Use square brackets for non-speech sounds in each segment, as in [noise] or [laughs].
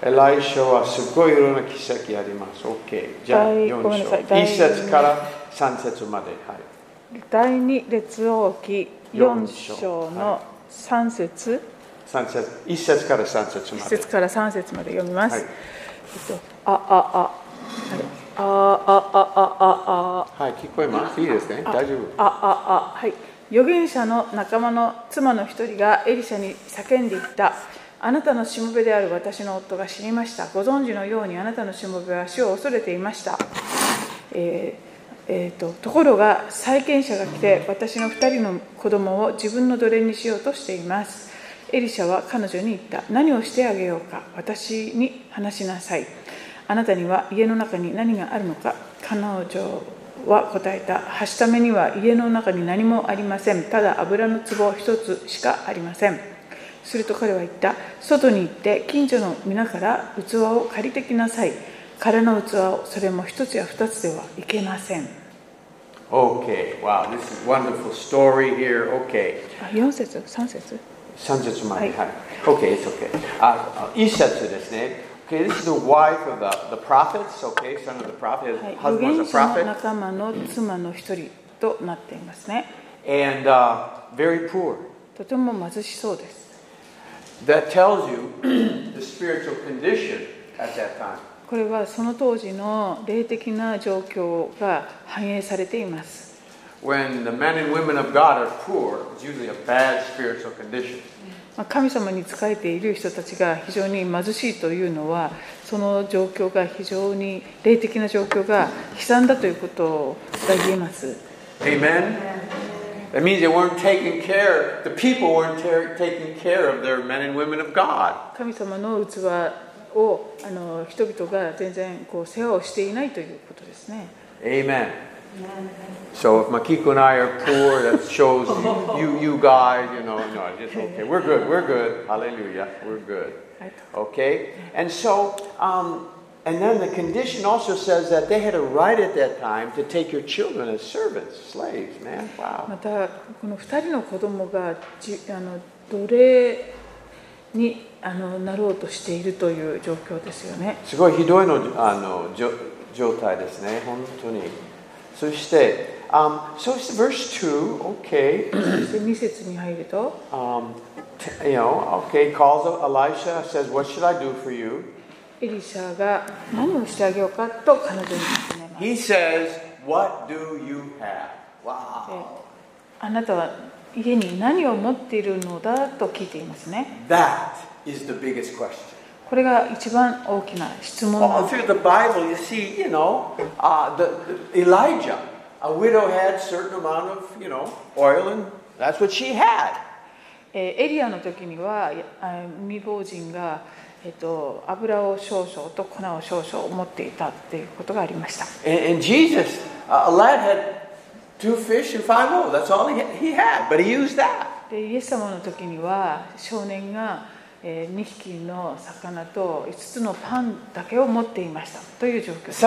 エライシャはすごいいろんな奇跡あります。OK。じゃあ第4ごめんなさい章。第1節から3節まで。はい。第二列王記4章の3節3節1節から3節1まで。節から3節まで読みます。はいえっと、あ、あ、あ、あ、あ、あ、あ、あ、あ、はい、聞こえます？いいですね。大丈夫。あ、あ、あ、はい。預言者の仲間の妻の一人がエリシャに叫んでいった。あなたのしもべである私の夫が死にました。ご存知のようにあなたのしもべは死を恐れていました。えーえーとところが債権者が来て私の2人の子供を自分の奴隷にしようとしています。エリシャは彼女に言った。何をしてあげようか。私に話しなさい。あなたには家の中に何があるのか。彼女は答えた。はしためには家の中に何もありません。ただ油の壺一つしかありません。すると彼は言った外に行って近所の皆から器を借りてきなさい空の器をそれも一つや二つではいけません Okay, wow, this is wonderful story here. Okay. あ4節3節3節まで。はいはい。Okay, it's okay. あ、1節ですね。Okay, this is the wife of the, the prophets, okay, son of the prophet. His husband 言 was a prophet. 仲間の妻の一人となっていますね And uh, very poor. とても貧しそうです [clears throat] これはその当時の霊的な状況が反映されています。神様に仕えている人たちが非常に貧しいというのは、その状況が非常に霊的な状況が悲惨だということが言えます。That means they weren't taking care, the people weren't ta- taking care of their men and women of God. 神様の器をあの人々が全然こう世話をしていないということですね Amen. So if Makiko and I are poor, that shows you, you guys, you know, no, just okay. We're good. We're good. Hallelujah. We're good. はい Okay? And so, um, and then the condition also says that they had a right at that time to take your children as servants, slaves, man. Wow. またこの2人の子供がじあの奴隷にあのなろうとしているという状況ですよね。すごいひどいのあのじょ状態ですね、本当に。そして、um, so it's verse 2, okay. そして2節に入ると、Um, you know, okay, calls Elisha, says, What should I do for you? エリシャが何をしてあげようかと彼女に尋ねます。He says, What do you have? で Wow. あなたは家に何を持っているのだと聞いていますね。That is the biggest question. これが一番大きな質問なんです through the Bible, you see, you know, uh, the, Elijah, a widow had certain amount of, you know, oil, and that's what she had. えーエリアの時には未亡人が、えっと、油を少々と粉を少々持っていたっていうことがありました。で、イエス様の時には少年が2匹の魚と5つのパンだけを持っていましたという状況です。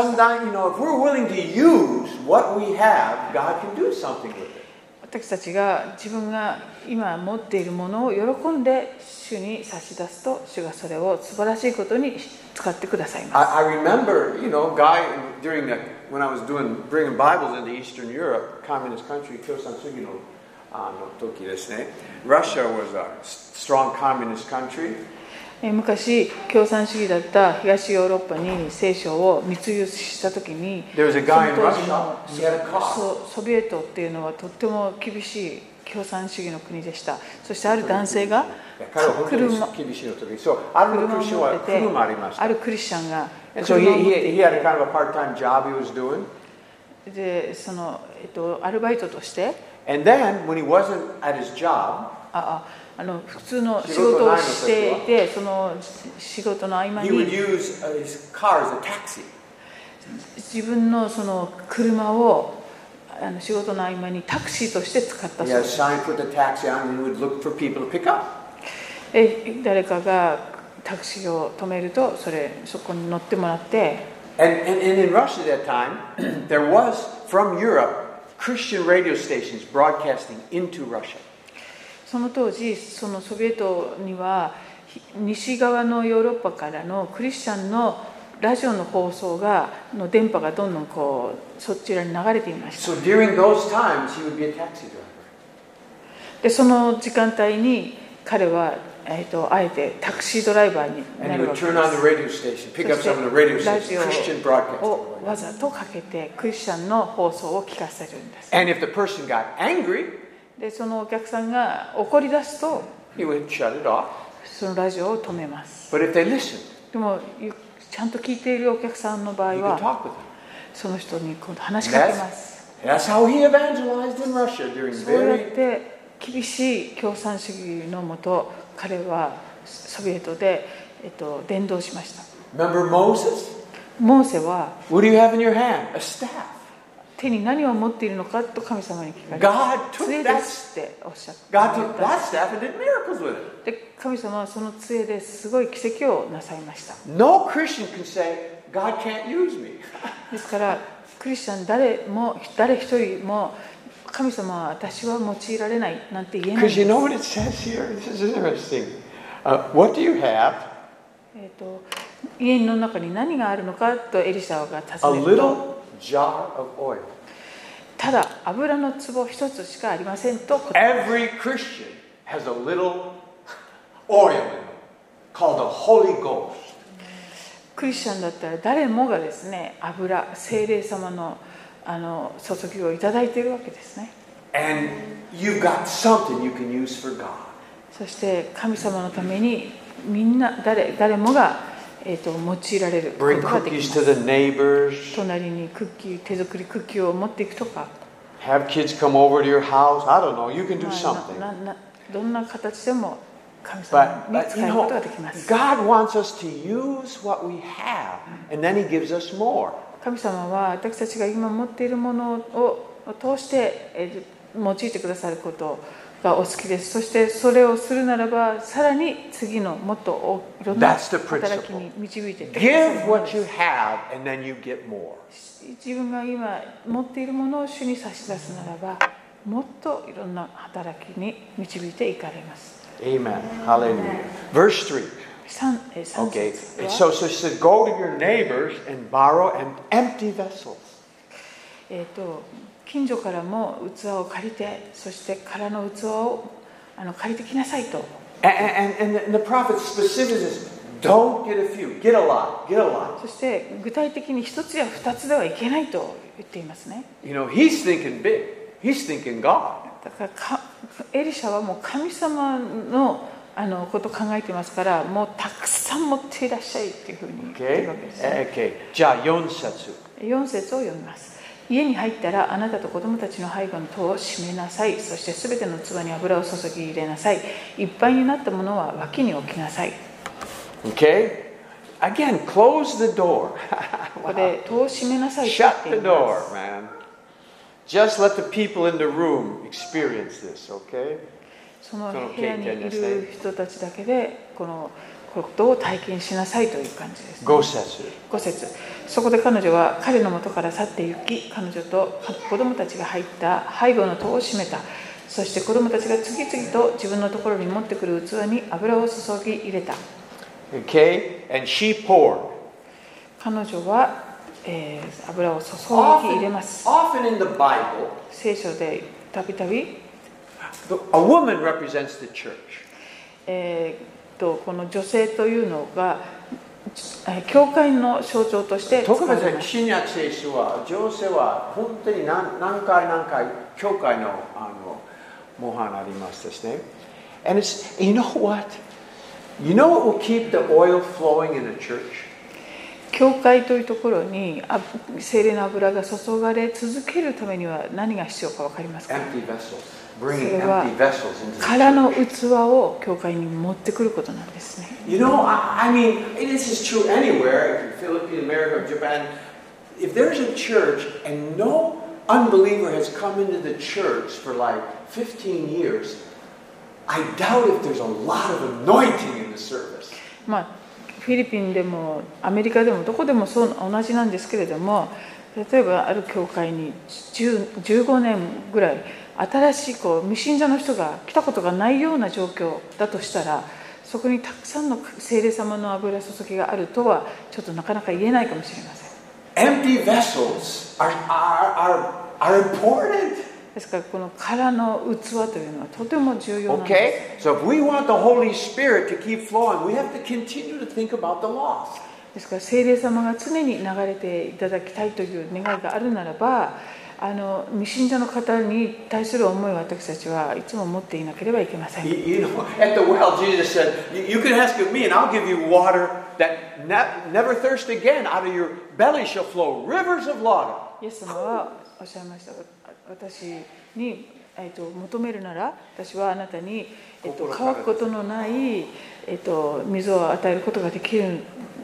私たちが自分が今持っているものを喜んで主に差し出すと主がそれを素晴らしいことに使ってくださいます I, I remember, you know, guy during the when I was doing bringing Bibles into Eastern Europe, communist country, Kyosan Sugi no, uh, no toki desu ne. Russia was a strong communist country, 昔共産主義だった東ヨーロッパに聖書を密輸した時に.ソソビエトっていうのはとっても厳しい共産主義の国でしたそしてある男性が車厳しいの時、そう、あるクリスチャンありましたあ。るクリスチャンがでその、えっと、アルバイトとして And then when he wasn't at his job, あああの普通の仕事をしていてその仕事の合間に uh. 自分のその車をあの仕事の合間にタクシーとして使ったそうです.で誰かがタクシーを止めるとそれそこに乗ってもらって And, and, and in Russia at that time, there was, from Europe, Christian radio stations broadcasting into Russia. その当時そのソビエトにはひ西側のヨーロッパからのクリスチャンのラジオの放送がの電波がどんどんこうそちらに流れていました So times. でその時間帯に彼は、えー、とあえてタクシードライバーになるわけです station, ラジオ.をわざとかけてクリスチャンの放送を聞かせるんですでそのお客さんが怒り出すと、そのラジオを止めます。でも、ちゃんと聞いているお客さんの場合は、その人に話しかけます。そうやって厳しい共産主義のもと、彼はソビエトで、えっと、伝道しました。モーセは、手に何を持っているのかと神様に聞かれ took 杖ですっておっしゃった God took that staff and did miracles with it. で神様はその杖ですごい奇跡をなさいました No Christian can say, God can't use me. ですからクリスチャン誰も誰一人も神様は私は用いられないなんて言えないん Because で you す know what it says here? This is interesting. Uh, what do you have? えーと家の中に何があるのかとエリシャが A 尋ねると little jar of oil. ただ油の壺一つしかありませんと Every Christian has a little oil called the Holy Ghost. クリスチャンだったら誰もがですね油精霊様のあの注ぎをいただいているわけですね And you've got something you can use for God. そして神様のためにみんな誰誰もが、えー、と用いられることができます.隣にクッキー手作りクッキーを持っていくとか Have kids come over to your house. I don't know. You can do まあ something. どんな形でも神様に使ることができます God wants us to use what we have, and then He gives us more. 神様は私たちが今持っているものを通してえー用いてくださることがお好きですそしてそれをするならばさらに次のもっとおいろんな.働きに導いていってくださる Give what で you す have, and then you get more. 自分が今持っているものを主に差し出すならばもっといろんな働きに導いていかれます Amen. Hallelujah. Verse 3. 3, えー3 Okay. So, so it says, go to your neighbors and borrow an empty vessels. 近所からも器を借りてそして空の器をあの借りてきなさいと And, and, and the prophet specifically says, don't get a few, get a lot, get a lot. そして具体的に一つや二つではいけないと言っていますね You know, he's thinking big. He's thinking God. だからかエリシャはもう神様のあのことを考えてますからもうたくさん持っていらっしゃいっていうふうに言ってる Okay? わけです、ね Okay. じゃあ4節。4節を読みます家に入ったらあなたと子供たちの背後の戸を閉めなさいそしてすべての器に油を注ぎ入れなさいいっぱいになったものは脇に置きなさい Okay? Again, close the door. [laughs] ここで戸を閉めなさいと言 Shut the door, man. Just let the people in the room experience this, okay? その部屋にいる人たちだけでこのことを体験しなさいという感じです、5節。5節そこで彼女は彼の元から去って行き彼女と子供たちが入った背後の戸を閉めたそして子供たちが次々と自分のところに持ってくる器に油を注ぎ入れた Okay? And she poured. 彼女は、えー油を注ぎ入れ Often, ます often in the Bible, 聖書でたびたび a woman represents the church. えーとこの女性というのがえー教会の象徴として使特別に新約聖書は女性は本当に何何回何回教会のあの模範ありますですね。And it's, you know what? You know what will keep the oil flowing in a church? 教会というところにあ精霊の油が注がれ続けるためには何が必要か分かりますか？Empty vessels. 空.の器を教会に持ってくることなんですね You know, I, I mean, this is true anywhere, Philippines, America, Japan. If there's a church and no unbeliever has come into the church for like 15 years, I doubt if there's a lot of anointing in the service. まあフィリピンでもアメリカでもどこでもそう同じなんですけれども例えばある教会に10 15年ぐらい新しいこう未信者の人が来たことがないような状況だとしたらそこにたくさんの聖霊様の油注ぎがあるとはちょっとなかなか言えないかもしれません Empty vessels are, are, are, are important. ですからこの空の器というのはとても重要なんで Okay? す So if we want the Holy Spirit to keep flowing, we have to continue to think about the lost. ですから聖霊様が常に流れていただきたいという願いがあるならばあの未信者の方に対する思いを私たちはいつも持っていなければいけません。イエス様はおっしゃいました。私に、えー、と求めるなら、私はあなたに、えー、と乾くことのない。えっと水を与えることができる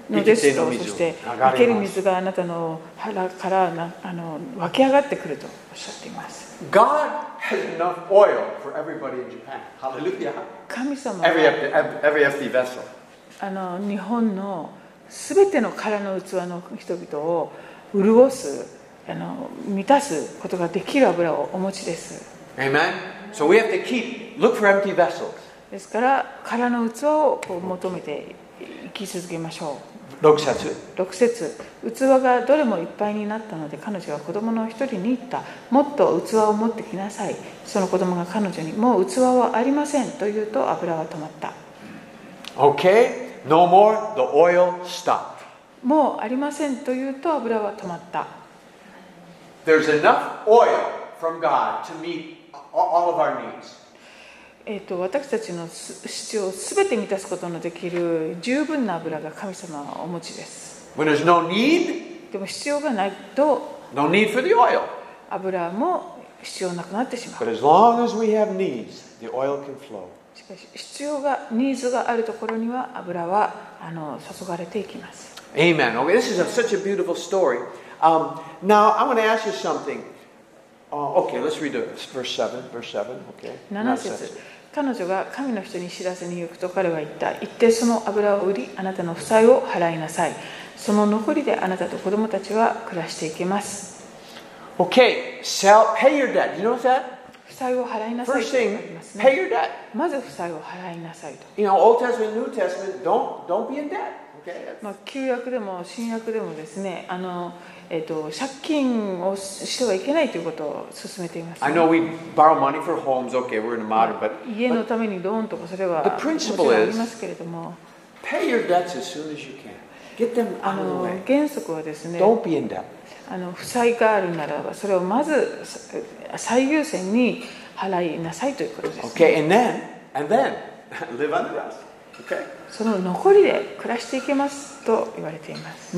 のですとそして生ける水があなたの腹からなあの湧き上がってくるとおっしゃっています God has enough oil for everybody in Japan. Hallelujah. 神様 Every every empty vessel. あの日本のすべての空の器の人々を潤すあの満たすことができる油をお持ちです Amen. So we have to keep look for empty vessels. ですから空の器をこう求めて生き続けましょ6節う6節器がどれもいっぱいになったので彼女は子供の一人に言ったもっと器を持ってきなさいその子供が彼女にもう器はありませんと言うと油は止まった Okay? No more. The oil stopped. もうありませんと言うと油は止まった There's enough oil from God to meet all of our needs. えー、と私たちのす必要を全て満たすことのできる十分な油が神様はお持ちです no need, でも必要がないと no need for the oil. 油も必要なくなってしまう But as long as we have needs, the oil can flow. しかし必要がニーズがあるところには油はあの注がれていきます Amen. Okay, this is a, such a beautiful story. Um, now, I want to ask you something. Uh, okay, let's read it. Verse 7. Verse 7. Okay. 7節彼女が神の人に知らせに行くと彼は言った行ってその油を売りあなたの負債を払いなさいその残りであなたと子供たちは暮らしていけます Okay, sell, pay your debt. You know that? 負債を払いなさい First thing, pay your debt. まず負債を払いなさいと You know, Old Testament, New Testament, don't don't be in debt. Okay. まあ、旧約でも新約でもですねあの、えー、と借金をしてはいけないということを進めています、あ、家のためにローンとかそれはありますけれども、原則はですね、あの負債があるならば、それをまず最優先に払いなさいということです、その残りで暮らしていけますと言われています。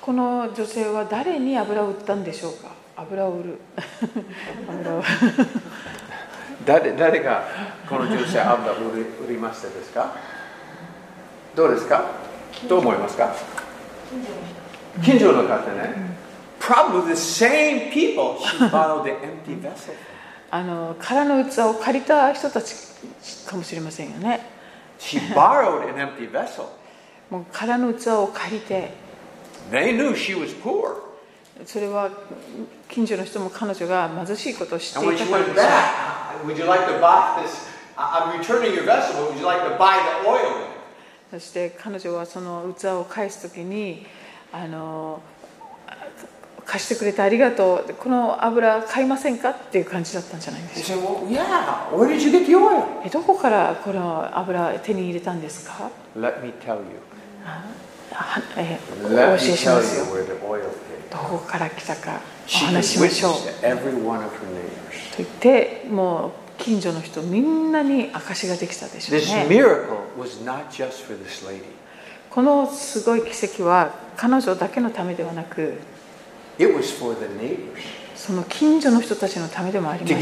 この女性は誰に油を売ったんでしょうか？油を売る。[laughs] [laughs] 誰,誰がこの女性油を売り,売りましたですか？どうですか？どう思いますか？近所の方ね。[laughs] あの空の器を借りた人たちかもしれませんよね。もう空の器を借りて。それは近所の人も彼女が貧しいことを知っていたから。そして彼女はその器を返すときにあの貸してくれてありがとう。この油買いませんか？っていう感じだったんじゃない。どこからこの油手に入れたんですか？どこから来たか話しましょう。と言って、もう近所の人みんなに証ができた。このすごい奇跡は彼女だけのためではなく、その近所の人たちのためでもあります。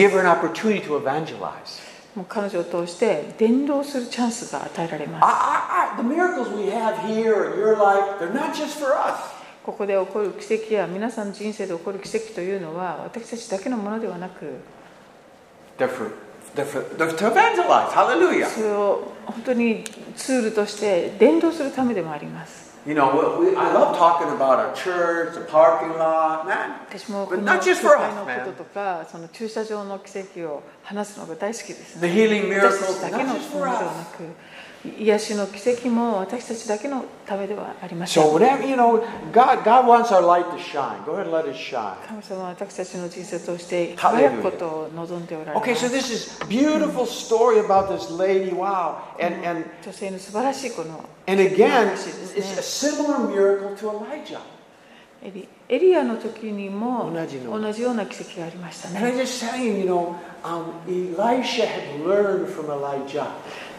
も彼女を通して伝道するチャンスが与えられます。ここで起こる奇跡や皆さんの人生で起こる奇跡というのは私たちだけのものではなく、それを本当にツールとして伝道するためでもあります。You know, we, I love talking about our church, the parking lot, man. But not just for us, man. The healing miracles, not just for us. 癒しの奇跡も私たちだけのためではありません。神様は私たちの人生として輝くことを望んでおられます。女いこのです、エリ,エの時にも同じ,ような奇跡がありました。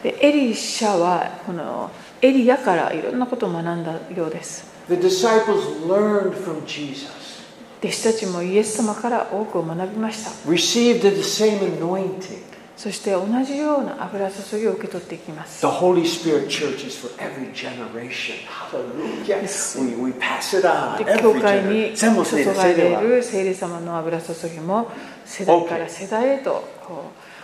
でエリシャはこのエリアからいろんなことを学んだようです。弟子たちもイエス様から多くを学びました。そして同じような油注ぎを受け取っていきます。教会に注がれている聖霊様の油注ぎも世代から世代へとこう。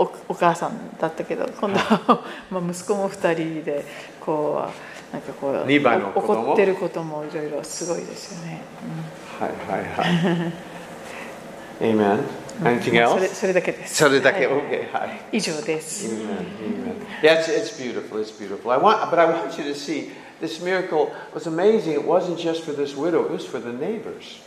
おお母さんだったけど今度は、まあ息子も二人でこうなんかこう二倍の子供怒ってることもいろいろすごいですよね。はいはいはい。Amen. うん Anything それ else? それだけです。それだけ、はい OK、はい。以上です。Amen. Amen. Yeah, it's, it's beautiful. It's beautiful. I want, but I want you to see this miracle was amazing. It wasn't just for this widow; it was for the neighbors.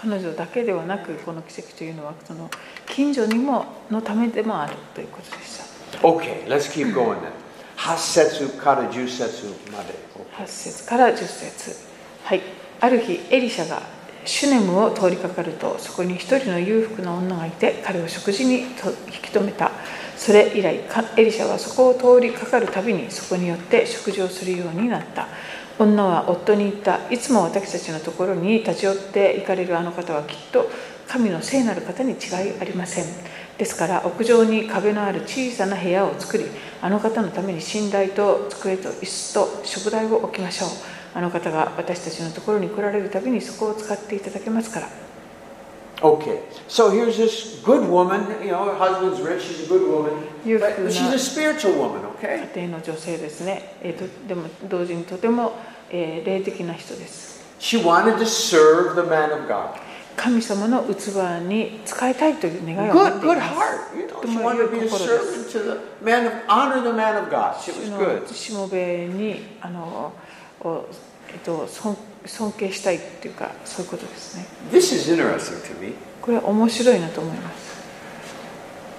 彼女だけではなくこの奇跡というのはその近所にものためでもあるということでした。Okay, let's keep going then. Hasetsu kara jusetsu made. 8節から10節はいある日エリシャがシュネムを通りかかるとそこに一人の裕福な女がいて彼を食事にと引き止めたそれ以来かエリシャはそこを通りかかるたびにそこによって食事をするようになった女は夫に言った。いつも私たちのところに立ち寄って行かれるあの方はきっと神の聖なる方に違いありません。ですから屋上に壁のある小さな部屋を作りあの方のために寝台と机と椅子と食台を置きましょう。あの方が私たちのところに来られるたびにそこを使っていただけますから。Okay, so here's this good woman. You know, her husband's rich. She's a good woman, You're but, good but she's now. a spiritual woman. Okay. 家庭の女性ですね、えーとでも同時にとても、えー霊的な人です She wanted to serve the man of God. 神様の器に使いたいという願いを持 Good, ってい good ます heart. You know, とて she も wanted 良い to be a 心です servant to the man of honor, the man of God. It 主 was の good. しもべにあの、おえっと、尊 尊敬したいっていうかそういうことですね This is interesting to me. これは面白いなと思います。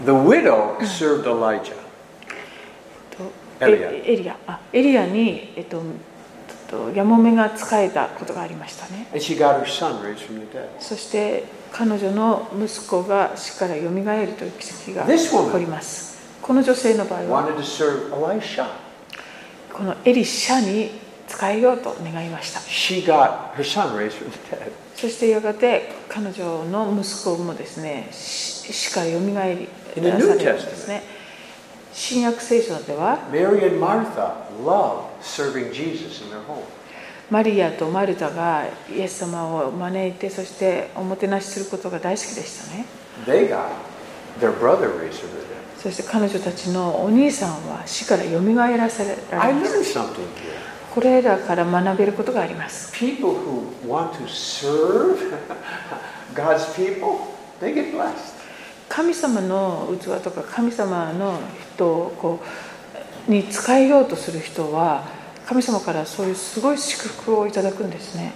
The widow served Elijah. とエリアあエリアに、えっと、えっとやもめが仕えたことがありましたね。And she got her son raised from the dead. そして彼女の息子が死からよみがえるという奇跡が This 起こります。この女性の場合は.このエリシャに使えようと願いました。そしてやがて彼女の息子もですね、死からよみがえり、ね、新約聖書では、マリアとマルタがイエス様を招いて、マリアとマルタがイエス様を招いて、そしておもてなしすることが大好きでしたね。そして彼女たちのお兄さんは死からよみがえらされた。I. これらから学べることがあります。[laughs] 神様の器とか神様の人をこうに使えようとする人は神様からそういうすごい祝福をいただくんですね。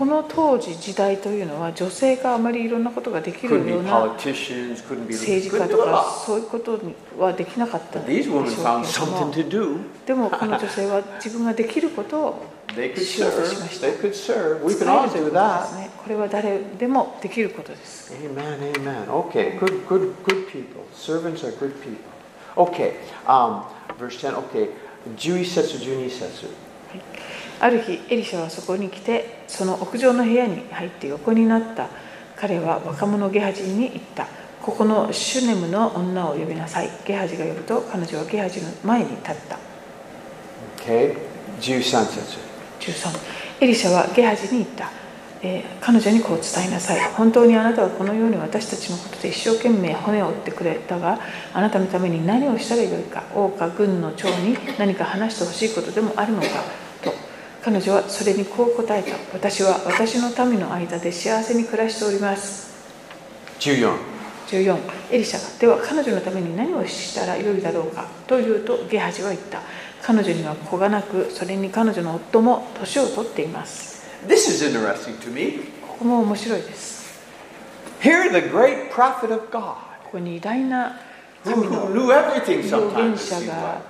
この当時時代というのは女性があまりいろんなことができるような政治家とかそういうことはできなかったで,も。でもこの女性は [laughs] 自分ができることをしよしました。これは誰でもできることです。Amen, amen. Okay, good, good, good people. はいある日エリシャはそこに来てその屋上の部屋に入って横になった。彼は若者ゲハジに言った。ここのシュネムの女を呼びなさい。ゲハジが呼ぶと彼女はゲハジの前に立った。Okay? 13節。13エリシャはゲハジに言った、えー彼女にこう伝えなさい。本当にあなたはこのように私たちのことで一生懸命骨を折ってくれたがあなたのために何をしたらよいか。王か軍の長に何か話してほしいことでもあるのか。と彼女はそれにこう答えた。私は私の民の間で幸せに暮らしております。14 14エリシャが。では彼女のために何をしたらよいだろうかと言うとゲハジは言った。彼女には子がなくそれに彼女の夫も年を取っています。This is interesting to me. ここも面白いです。Here, the great prophet of God, ここに偉大な神の預言者が.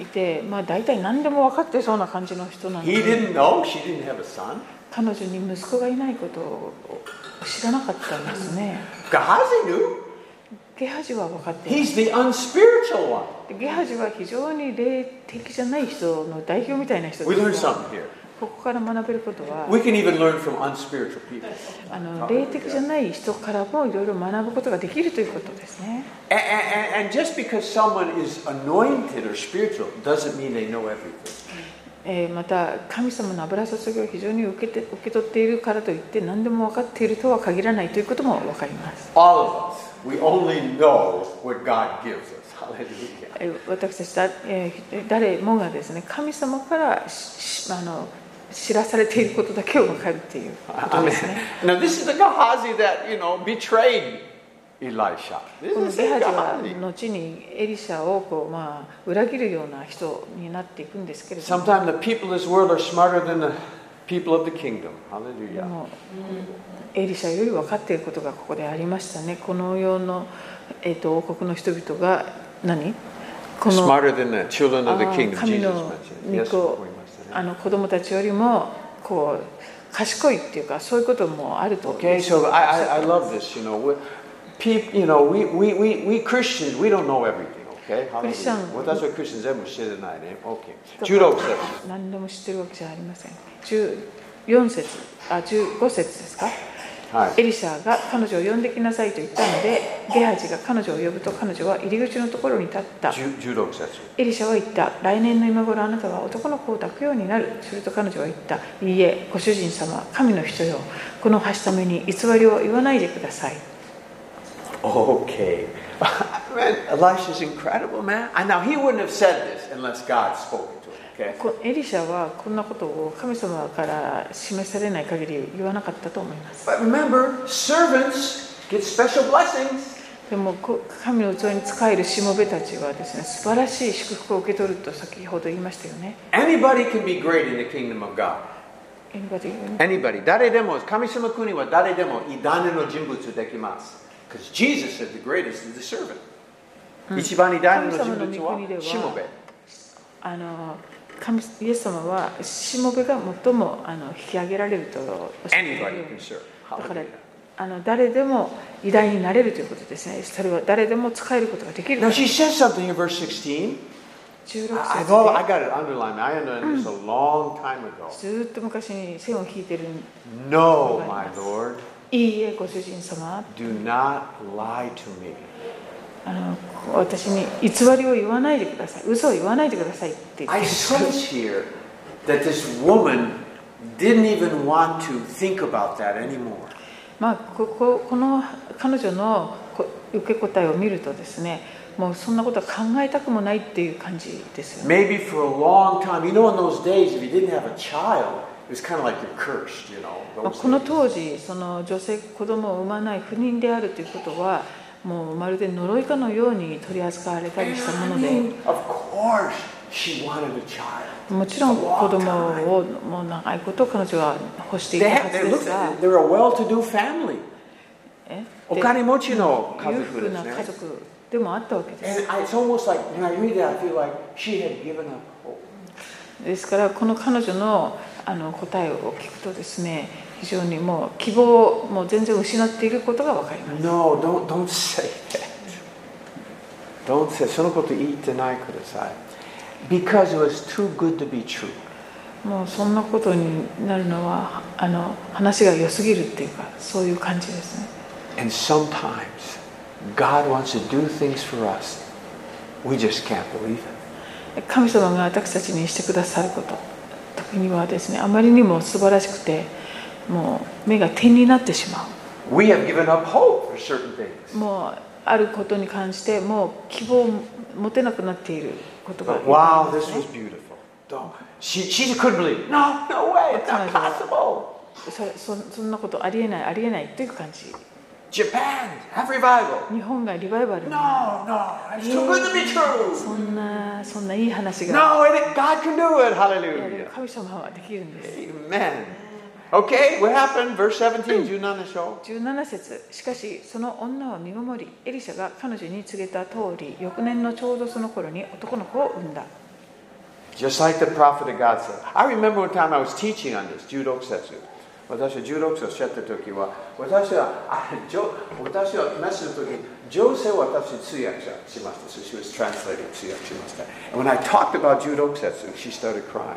いて、まあ、大体何でも分かってそうな感じの人なん He で didn't know she didn't have a son. 彼女に息子がいないことを知らなかったんですね Gehazi knew. ゲハジは分かっている He's the unspiritual one. ゲハジは非常に霊的じゃない人の代表みたいな人 We です something here. ここから学べることは、霊的じゃない人からもいろいろ学ぶことができるということですね。また、神様の油注ぎを非常に受け,て受け取っているからといって、何でも分かっているとは限らないということも分かります。私たち誰もがですね、神様からあの知らされていることだけを分かるっていう。後にエリシャをこう、まあ、裏切るような人になっていくんですけれど。エリシャより分かっていることがここでありましたね。この世の、えー、と王国の人々が何？このあの子供たちよりもこう賢いっていうかそういうこともあると Okay, so I, I, I love this. You know, we, peop, you know, we, we, we, we Christians, we don't know everything. Okay, Hallelujah. Christian- 私は Christians 全部知らないね。Okay. 16節。何でも知ってるわけじゃありません14節あ15節ですかはい。エリシャが彼女を呼んできなさいと言ったのでゲハジが彼女を呼ぶと彼女は入り口のところに立った10 16節。エリシャは言った来年の今頃あなたは男の子を抱くようになるすると彼女は言ったいいえご主人様神の人よこのはしために偽りを言わないでください Okay. [laughs] man, Elisha's incredible, man. And now he wouldn't have said this unless God spoke エリシャはこんなことを神様から示されない限り言わなかったと思います But remember, servants get special blessings. でもこ神の器に仕えるしもべたちはですね素晴らしい祝福を受け取ると先ほど言いましたよね Anybody can be great in the kingdom of God. Anybody? Anybody. 誰でも、神様国は誰でも偉大な人物できます。Because Jesus said the greatest is the servant. 一番偉大な人物はしもべ。あの神イエス様はしもべが最もあの引き上げられるとおっしゃっているだからあの誰でも偉大になれるということですね。それは誰でも使えることができる。16節。ずっと昔に線を引いている。No, my lord. いいえ、ご主人様。Do not lie to me. あの私に偽りを言わないでください嘘を言わないでくださいって言って I る sense here that this woman didn't even want to think about that anymore. まあ、こここの彼女のこ受け答えを見るとですねもうそんなことは考えたくもないっていう感じですよね Maybe for a long time, you know, in those days, if you didn't have a child, it was kind of like you're cursed, you know. この.当時その女性子供を産まない不妊であるということはもうまるで呪いかのように取り扱われたりしたもので。もちろん子供をもう長いこと彼女は欲していたはずですが。お金持ちの家族です、ね、家族でもあったわけです。ですからこの彼女の,あの答えを聞くとですね非常にもう希望をもう全然失っていることが分かります No, don't, don't say that. Don't say, そのこと言ってないください。because it was too good to be true. もうそんなことになるのはあの話が良すぎるっていうかそういう感じですね And sometimes God wants to do things for us. We just can't believe it. 神様が私たちにしてくださること時にはですねあまりにも素晴らしくてもう目が点になってしま We have given up hope for certain things. うもうあることに関してもう希望を持てなくなっていることが But wow, で this was beautiful. She, she couldn't believe. No, no way, it's not possible. そそそんなことありえないありえないという感じ Japan, have revival. 日本がリバイバルに No, no, it's too good to be true. そんなそんないい話が No, it, God can do it. Hallelujah. 神様はできるんです Amen. Okay, what happened? Verse 17, 17でしょ17節しかしその女は身ごもりエリシャが彼女に告げた通り翌年のちょうどその頃に男の子を産んだ Just like the prophet of God said. I remember one time I was teaching on this, 16節。私は16節をおっしゃった時は、私は、あじょ私は話す時、女性は私通訳者しました。So she was translating 通訳しました。And when I talked about 16節、she started crying.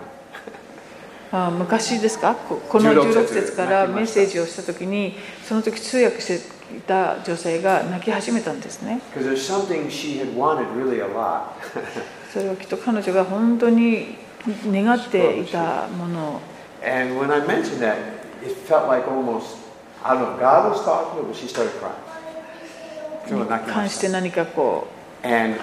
昔ですか？この16節。からメッセージをした時にその時通訳していた女性が泣き始めたんですね。[laughs] それはきっと彼女が本当に願っていたもの関して何かこう And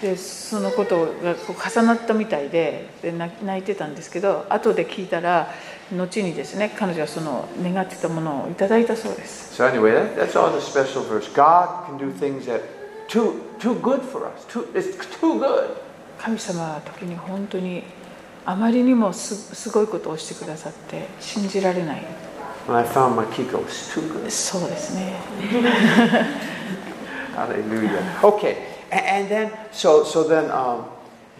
でそのことがこう重なったみたいでで泣泣いてたんですけど後で聞いたら後にですね彼女はその願ってたものをいただいたそうです So anyway, that, that's all the special verse. God can do things that too too good for us. Too, it's too good. 神様は時に本当にあまりにもすすごいことをしてくださって信じられない When I found my Kiko, it's too good. そうですね Hallelujah. Okay, and, and then so so then um,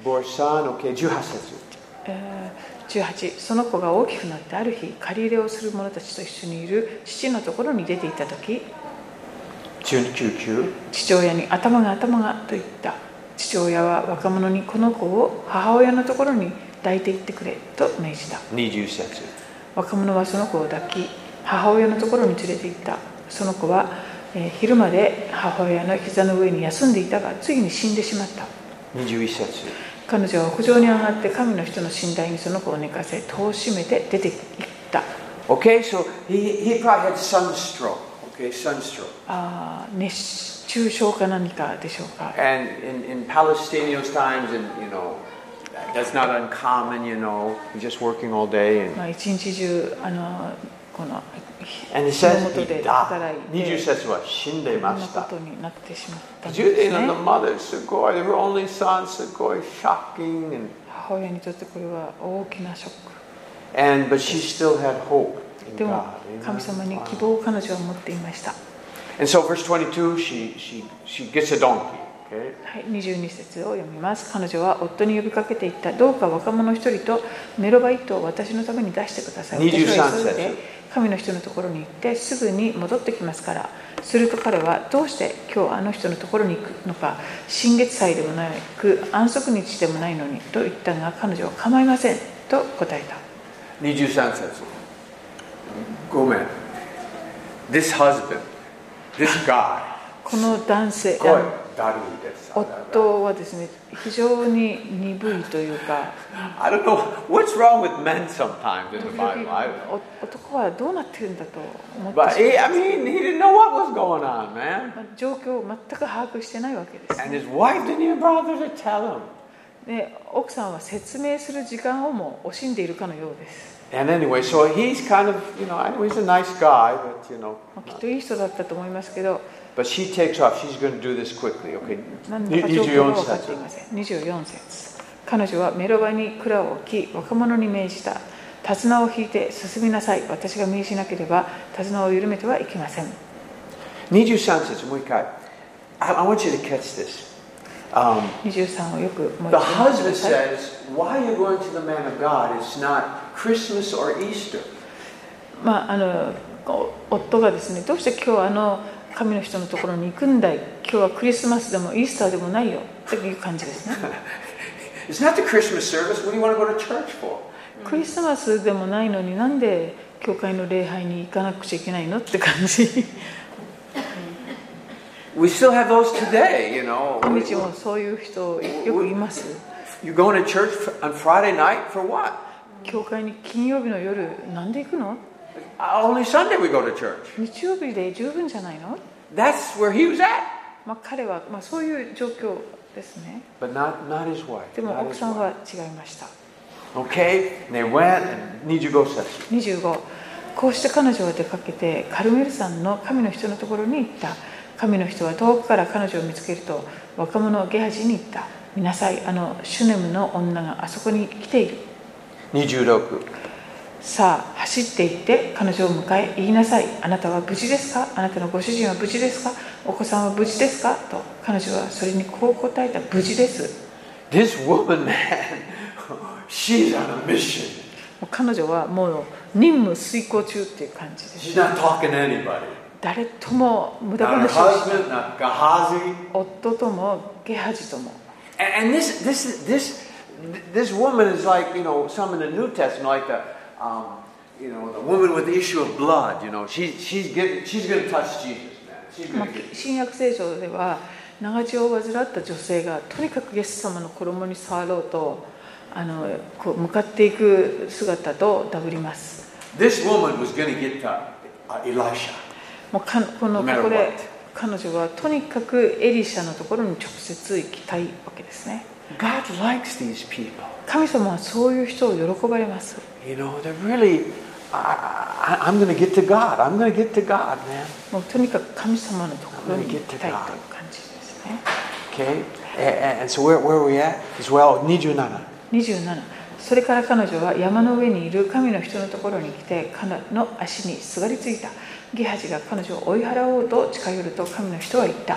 Borsan. Okay, 18節。えー18その子が大きくなってある日借り入れをする者たちと一緒にいる父のところに出ていた時19父親に頭が頭がと言った父親は若者にこの子を母親のところに抱いていってくれと命じた20節。若者はその子を抱き母親のところに連れて行ったその子は、えー昼まで母親の膝の上に休んでいたがついに死んでしまった21節。彼女は屋上に上がって神の人の寝台にその子を寝かせ戸を閉めて出て行った Okay, so he, he probably had sunstroke. Okay, sunstroke. あー熱中症か何かでしょうか And in, in Palestinians times, and you know, that's not uncommon. You know, just working all day, and まあ、一日中あのこのの says 下 he で.働い20て節は死んでいました。ことになってしまったん Because で you す know, the ね mother, すごい were only son, すごい shocking, and 母親にとってこれは大きなショック and but she still had hope でも.神様に.希望を彼女は持っていました、And so, verse 22, she she she gets a donkey. Okay, はい、22節を読みます彼女は夫に呼びかけていったどうか若者一人とメロバ一頭を私のために出してください23私は急い節で神の人のところに行ってすぐに戻ってきますからすると彼はどうして今日あの人のところに行くのか新月祭でもなく安息日でもないのにと言ったが彼女は構いませんと答えた23節。ごめん。This husband, this guy, この男性。夫はですね非常に鈍いというか。男はどうなっているんだと思ってしまう。状況を全く把握してないわけです、で、奥さんは説明する時間をも惜しんでいるかのようです。きっといい人だったと思いますけど but she takes off. She's going to do this quickly, okay? 何だか状況が分かってい節ません24節彼女はメロバに蔵を置き若者に命じた手綱を引いて進みなさい私が命じなければ手綱を緩めてはいけません23節もう一回 I, I want you to catch this. Um, 23をよくもう the husband says, Why are you going to the man of God? It's not Christmas or Easter. まあ、あのお夫がですねどうして今日あの神の人のところに行くんだい。今日はクリスマスでもイースターでもないよ。っていう感じですね。[laughs] クリスマスでもないのになんで教会の礼拝に行かなくちゃいけないの？って感じ。We still have those today, you know. Only Sunday we go to church. 日曜日で十分じゃないの？That's where he was at. まあ彼は、まあ、そういう状況ですね But not, not his wife. でも奥さん.は違いました Okay? They went and Nijugo says, 25こうして彼女は出かけてカルメル山の神の人のところに行った神の人は遠くから彼女を見つけると若者ゲハジに言った見なさいあのシュネムの女があそこに来ている Nijudoku. さあ走って行って彼女を迎え言いなさいあなたは無事ですかあなたのご主人は無事ですかお子さんは無事ですかと彼女はそれにこう答えた無事です This woman, man, she's on a mission. 彼女はもう任務遂行中っていう感じです She's not talking to anybody. 誰とも無駄話をしない.夫ともゲハジとも And, and this, this, this, this woman is like, you know, some in the New Testament, like the, um, you know, the woman with the issue of blood. You know, she, she's getting, she's going to touch Jesus, man. She's ま going あ to get. 新約聖書では長血を患った女性がとにかくイエス様の衣に触ろうとあのこう向かっていく姿とダブります This woman was going to get to uh, Elisha. もうかこのここで.彼女はとにかくエリシャのところに直接行きたいわけですね God likes these people. 神様はそういう人を喜ばれます You know, they're really, I, I'm going to get to God. I'm going to get to God, man. もうとにかく神様のところに行きたいという感じですね Okay? And, so where, where are we at? As well, 27. 27それから彼女は山の上にいる神の人のところに来て彼の足にすがりついたゲハジが彼女を追い払おうと近寄ると神の人は言った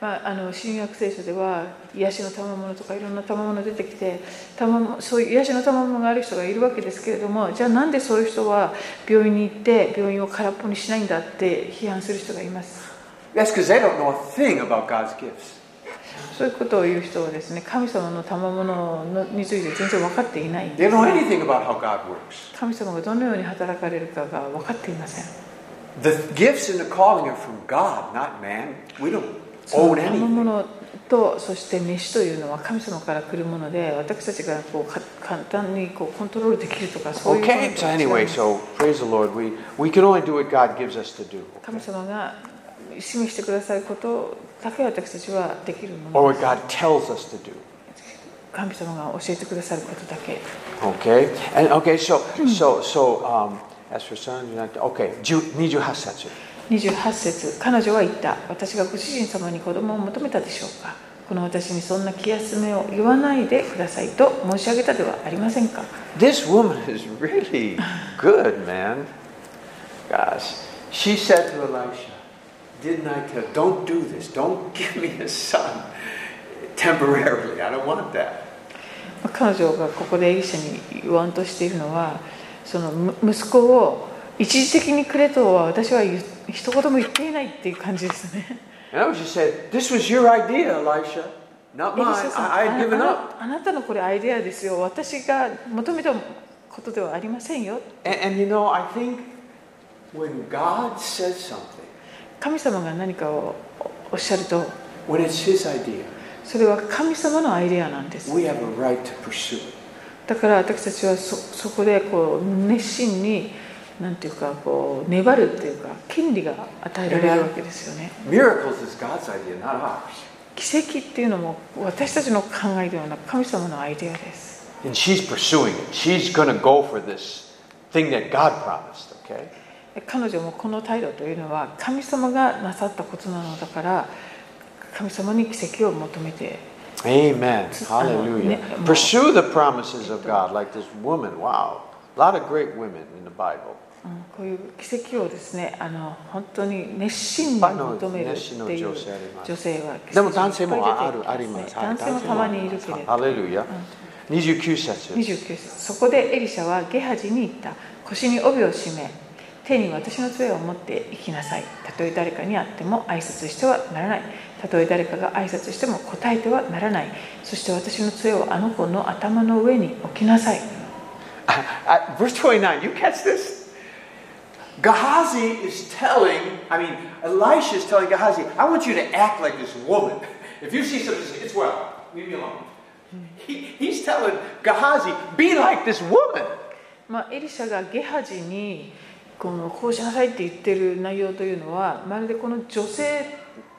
まあ、あの新約聖書では癒しの賜物とかいろんな賜物出てきて賜物そういう癒しの賜物がある人がいるわけですけれどもじゃあなんでそういう人は病院に行って病院を空っぽにしないんだって批判する人がいます That's because they don't know a thing about God's gifts. そういうことを言う人はですね神様の賜物のについて全然分かっていないん They で don't know anything about how God works. 神様がどのように働かれるかが分かっていません The gifts and the calling are from God, not man. We don't その anything. 物とそして飯というのは神様から来るもので私たちがこうか簡単にこうコントロールできるとかそういうもの Okay, と so anyway, so praise the Lord. We, we can only do what God gives us to do. 神様が示してくださることだけ私たちはできるも Or の what God tells us to do. 神様が教えてくださることだけ Okay? And okay, so so so um as for not okay, Ju- 28節28節彼女は言った私がご主人様に子供を求めたでしょうかこの私にそんな気休めを言わないでくださいと申し上げたではありませんか This woman is really good, man. Gosh. She said to Elisha, Didn't I tell don't do this. Don't give me a son temporarily. I don't want that. まあ彼女がここでエリシャに言わんとしているのはそのむ息子を一時的にくれとは私は言う一言も言っていないっていう感じですね。あなたのアイデアですよ。私が求めたことではありませんよ。神様が何かをおっしゃると、それは神様のアイデアなんです。だから私たちはそ,そこでこう熱心に、なんていうかこう粘るっていうか権利が与えられるわけですよね奇跡っていうのも私たちの考えではなく神様のアイデアです彼女もこの態度というのは神様がなさったことなのだから神様に奇跡を求めて Amen. Hallelujah. Pursue the promises of God like this woman. Wow. Lot of great women in the Bible. うんこういう奇跡をですねあの本当に熱心に求めるっていう女性はでも男性もあるあります。はい男性もたまにいるけれどハレルヤ。29節。29節そこでエリシャはゲハジに言った腰に帯を締め手に私の杖を持って行きなさいたとえ誰かに会っても挨拶してはならないたとえ誰かが挨拶しても答えてはならないそして私の杖をあの子の頭の上に置きなさい Uh, [laughs] verse 29, you catch this? Gehazi is telling, I mean, Elisha is telling Gehazi, I want you to act like this woman. [laughs] If you see something, say, it's well, leave me alone. He, he's telling Gehazi, be like this woman. まあ、エリシャがゲハジにこのこうしなさいって言ってる内容というのはまるでこの女性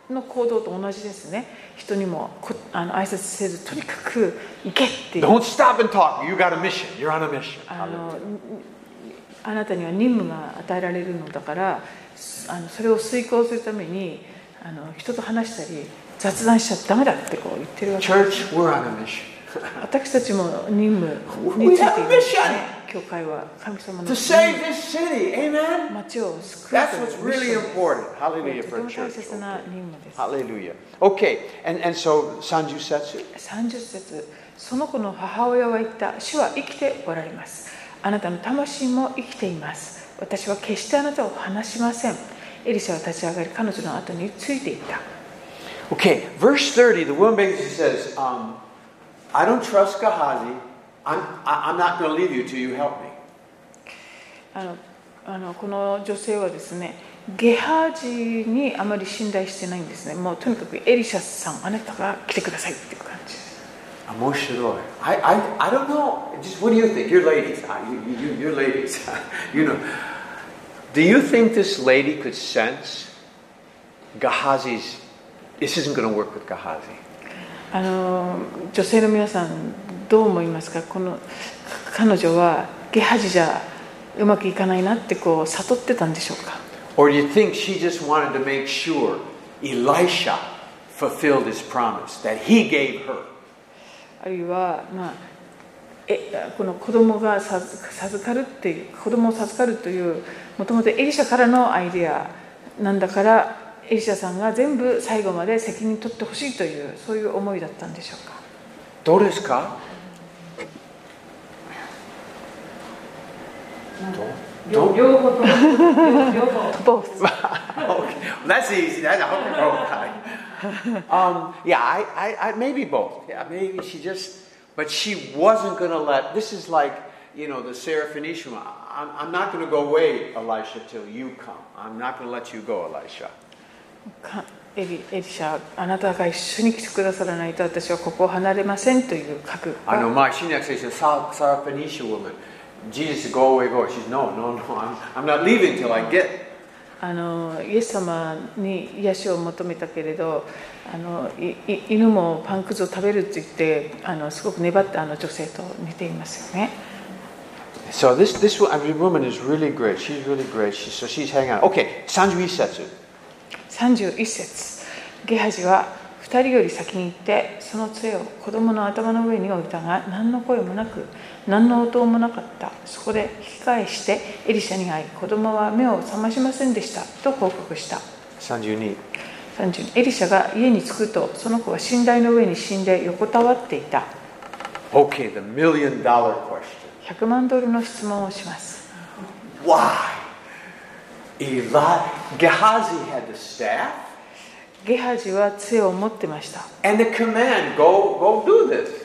の行動と同じですね人にもこあの挨拶せずとにかく行けっていう Don't stop and talk. You got a mission. You're on a mission. あのあなたには任務が与えられるのだからあのそれを遂行するためにあの人と話したり雑談しちゃダメだってこう言ってるわけ Church, we're on a mission. [laughs] 私たちも任務についていますね教会は神様の町を救うことても大切な任務です。ハレルヤ。OK。そして30節。30節。その子の母親は言った、主は生きておられます。あなたの魂も生きています。私は決してあなたを離しません。エリシャは立ち上がり、彼女の後についていった。OK。Verse 30, the woman basically says,、um, I don't trust Gehazi. I'm, I, I'm not going to leave you till you help me. あのあのこの女性はですねゲハジにあまり信頼してないんですねもうとにかくエリシャさんあなたが来てくださいっていう感じです Amoshiroi. I, I, I don't know. Just what do you think? You're ladies. Uh, you, you, you're ladies. [laughs] you know. Do you think this lady could sense Gehazi's? This isn't going to work with Gehazi. あの女性の皆さん どう思いますか？この彼女はゲハジじゃうまくいかないなってこう悟ってたんでしょうか？Or do you think she just wanted to make sure Elisha fulfilled his promise that he gave her? あるいは、まあ、えこの子供が授授かるっていう子供を授かるというもともとエリシャからのアイデアなんだからエリシャさんが全部最後まで責任取ってほしいというそういう思いだったんでしょうか？どうですかどう両方とも両方 okay, both that's easy. That's a okay. um, yeah, I, I, I, maybe both. Yeah, maybe she just, but she wasn't going to let. This is like, you know, the Seraphonician. I'm, I'm not going to go away, Elisha, till you come. I'm not going to let you go, Elisha. かエリエリシャあなたが一緒に来てくださらないと私はここを離れませんという覚悟 I know が my Shinak says, Seraphonician woman. Jesus said, go away, go. She's, no, no, no. I'm, I'm not leaving till I get あのイエス様に癒しを求めたけれどあの犬もパンくずを食べるって言ってあのすごく粘ったあの女性と似ていますよね So this this woman is really great. She's really great. She, so she's hanging on. Okay, Sanju Isetsu. 31節ゲハジは2人より先に行ってその杖を子供の頭の上に置いたが何の声もなく何の音もなかった。そこで引き返してエリシャに会い子供は目を覚ましませんでしたと報告した。Sanju ni. 30エリシャが家に着くとその子は寝台の上に死んで横たわっていた。Okay, the million dollar question. 100万ドルの質問をします。Why? Eli Gehazi had the staff. ゲハジは杖を持ってました。And the command, go go do this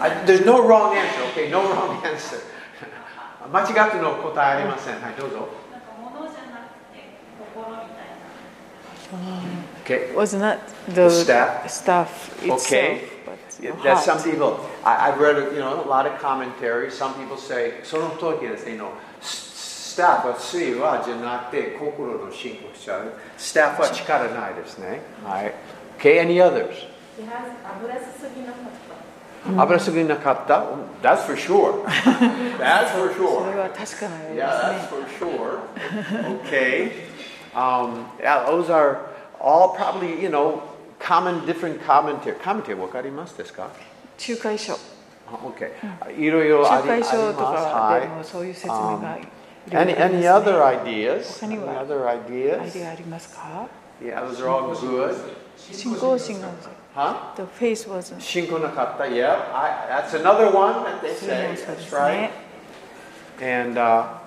I, there's no wrong answer, okay? No wrong [laughs] answer. 間違っての答えありません。はい、どうぞ。なんか物じゃなく Okay. was not the, The staff? staff itself, Okay. but Yeah, the That some heart. people, I, I've read, you know, a lot of commentaries. Some people say, その時ですね、のスタッフは水はじゃなくて心の進行しちゃう。スタッフは力ないですね。はい。Okay, any others? 油注ぎなかった。 油すぎなかった、That's for sure. That's for それ sure. は確かなようで Yeah, す [laughs] that's ね。 for sure. Okay. Um, yeah, those are all probably, you know, common, different commentary. Commentary, わかりますですか仲介書。あ ?Okay. いろいろあ仲介りあり書とます。かでもはそういう説明がいい。ろい Any, ろあり any ます other ね ideas? 他に Any は other アイ ideas? デアありますか Yeah, those are all good. 信仰心が Huh? The face was. Shinkunakatta, yeah. I, that's another one that they say. That's right. And uh,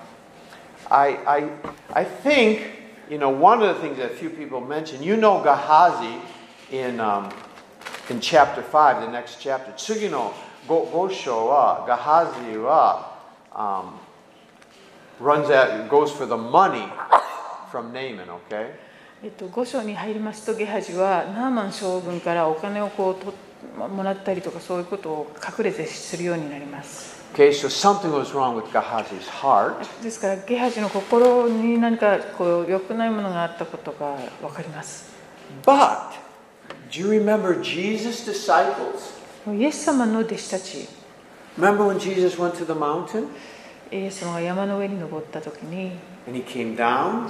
I, I, I think, you know, one of the things that a few people mention, you know Gehazi in, um, in chapter 5, the next chapter. Tsugino go, Gosho wa Gehazi wa um, runs out, goes for the money from Naaman, okay? えっと、5章に入りますとゲハジはナーマン将軍からお金をこうともらったりとかそういうことを隠れてするようになります Okay, so something was wrong with Gehazi's heart. ですからゲハジの心に何かこう良くないものがあったことが分かります But, do you remember Jesus' disciples? イエス様の弟子たち Remember when Jesus went to the mountain? イエス様が山の上に登った時に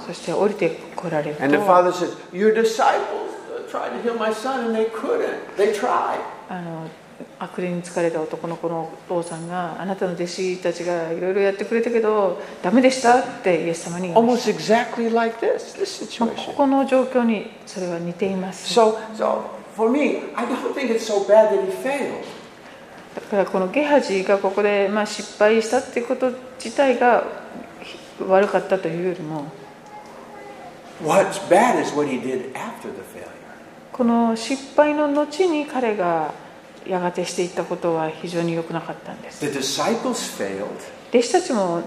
そして降りてこられる。あの悪霊に疲れた男の子のお父さんがあなたの弟子たちがいろいろやってくれたけどだめでしたってイエス様に言いまし。ここの状況にそれは似ています。だからこのゲハジがここでまあ失敗したっていうこと自体が悪かったというよりも What's bad is what he did after the failure. この失敗の後に彼がやがてしていったことは非常に良くなかったんです The disciples failed, 弟子たちも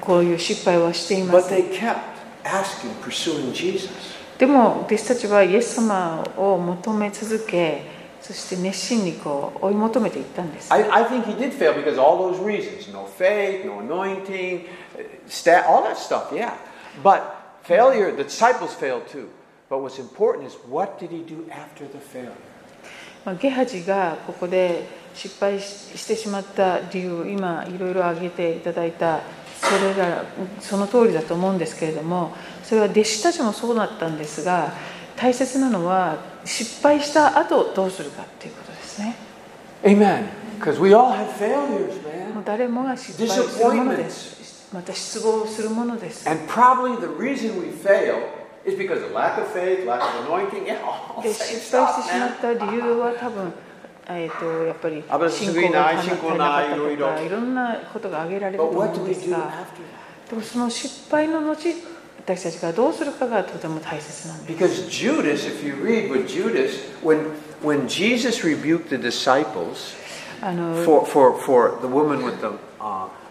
こういう失敗はしていま but す they kept asking, pursuing Jesus. でも弟子たちはイエス様を求め続けそして熱心にこう追い求めていったんです I, I think he did fail because all those reasons no faith, no anointing, uh, stat, all that stuff, yeah. But failure, the disciples failed too. But what's important is what did he do after the failure? まあゲハジがここで失敗ししてしまった理由今いろいろ挙げていただいたそれらその通りだと思うんですけれどもそれは弟子たちもそうだったんですが大切なのは失敗した後どうするかっていうことですね Amen. Because we all have failures, もう man. 誰もが失敗するものですまた失望するものです。で失敗してしまった理由は多分、いろんなことが挙げられるで、もその失敗の後、私たちがどうするかがとても大切なんです。Judas, read, Judas, when, when あの for, for, for the woman with the、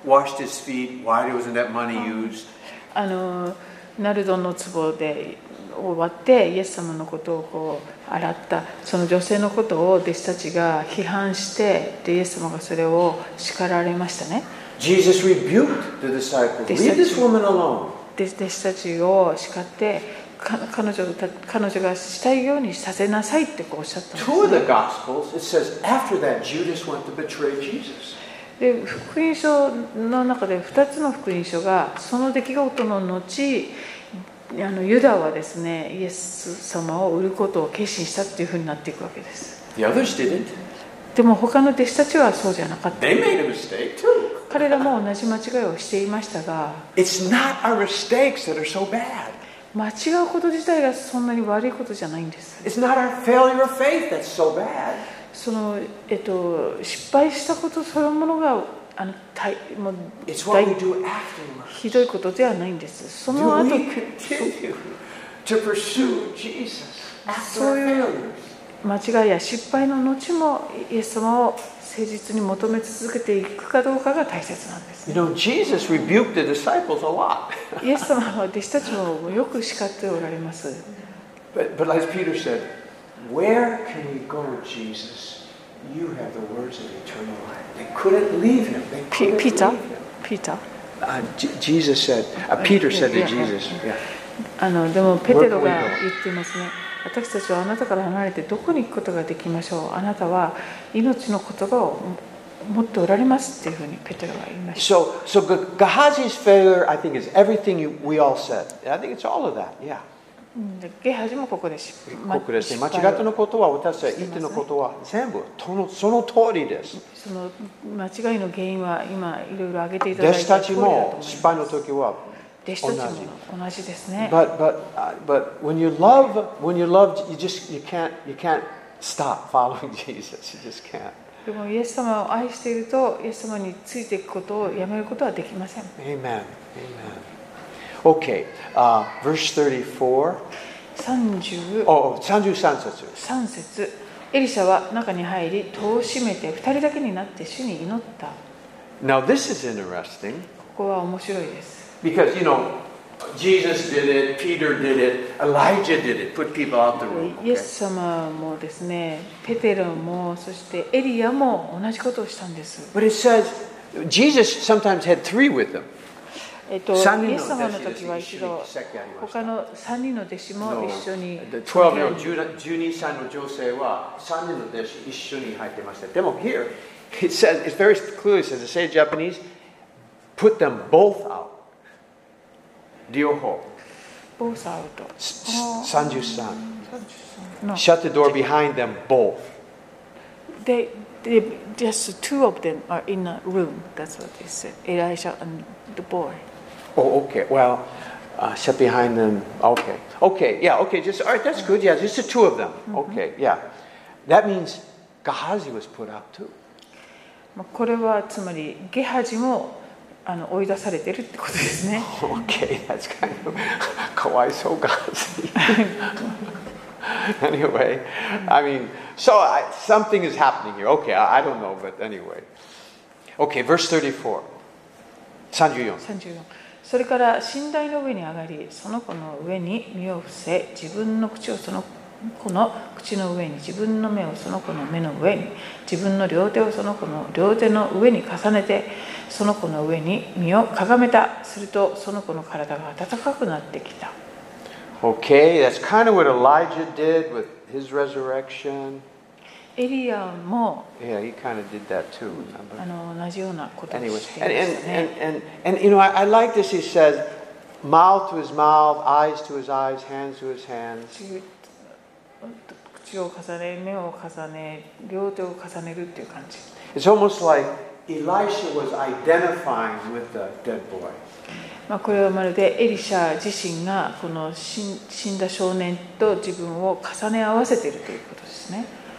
washed his feet, why wasn't that money used? あの、ナルドの壺で終わって、イエス様のことをこう洗った、その女性のことを弟子たちが批判して、でイエス様がそれを叱られましたね。Jesus rebuked the disciples, leave this woman alone. 弟子たちを叱って彼女た、彼女がしたいようにさせなさいってこうおっしゃったんです、ね。で福音書の中で2つの福音書がその出来事の後あのユダはですねイエス様を売ることを決心したっていうふうになっていくわけです The others didn't. でも他の弟子たちはそうじゃなかった They made a mistake too. 彼らも同じ間違いをしていましたが It's not our mistakes that are so bad. 間違うこと自体がそんなに悪いことじゃないんです It's not our failure of faith that's so bad. その、えっと、失敗したことそのものがあの大もひどいことではないんです。その後そういう間違いや失敗の後も、イエス様を誠実に求め続けていくかどうかが大切なんです。[laughs] イエス様は弟子たちもよく叱っておられます。Where can we go, Jesus? You have the words of eternal life. They couldn't leave him. They couldn't Peter? leave him. ピーター Uh, Jesus said, uh, Peter said to Yeah. Jesus, yeah. あのでもペテロが言っていますね私たちはあなたから離れてどこに行くことができましょうあなたは命の言葉を持っておられますっていうふうにペテロが言いました So, so Ge- Gehazi's failure, I think, is everything you, we all said. I think it's all of that, yeah. うんでゲハジもここでしここですね。間違ったのことは私は言ってのことは全部そのその通りです。その間違いの原因は今いろいろ挙げていただい弟子たちも失敗の時は弟子たちも同じですね But but uh, but when you love when you love you just you can't you can't stop following [laughs] Jesus. You just can't. でもイエス様を愛しているとイエス様についていくことをやめることはできません Amen. Amen. Okay, uh, verse 34. 33 Oh, 33節。節エリシャは中に入り戸を閉めて2人だけになって主に祈った Now this is interesting ここは面白いです because you know Jesus did it, Peter did it, Elijah did it, put people out the room. イエ okay? ス様もですねペテロもそしてエリアも同じことをしたんです But it says Jesus sometimes had three with them. えっと、イ三人のエス様の時は一度他の3人の弟子も一緒に The 12の12歳の女性は3人の弟子一緒に入ってました。でも here, it says, it very clearly says, it says Japanese, put them both out. 両方。ボーサアウト33。の Shut the door behind them both. they, they, just two of them are in a room that's what they said Elijah and the boy Oh, okay. Well, uh, shut behind them. Okay. Okay. Yeah. Okay. Just all right. That's good. Yeah. Just the two of them. Okay. Yeah. That means Gehazi was put out too. まあこれはつまりゲハジもあの追い出されてるってことですね Okay, [laughs] that's kind of [laughs] kawaii so Gehazi. [laughs] anyway, I mean, so I, something is happening here. Okay, I, I don't know, but anyway. Okay, verse 34. 34. 34 それから寝台の上に上がりその子の上に身を伏せ自分の口をその子の口の上に自分の目をその子の目の上に自分の両手をその子の両手の上に重ねてその子の上に身をかがめたするとその子の体が温かくなってきた Okay, that's kind of what Elijah did with his resurrection. エリアも同じようなことをしていました、ね。口を重ね、目を重ね、両手を重ねるっていう感じ。It's almost like Elisha was identifying with the dead boy. まあこれはまるでエリシャ自身がこの死んだ少年と自分を重ね合わせているということですね。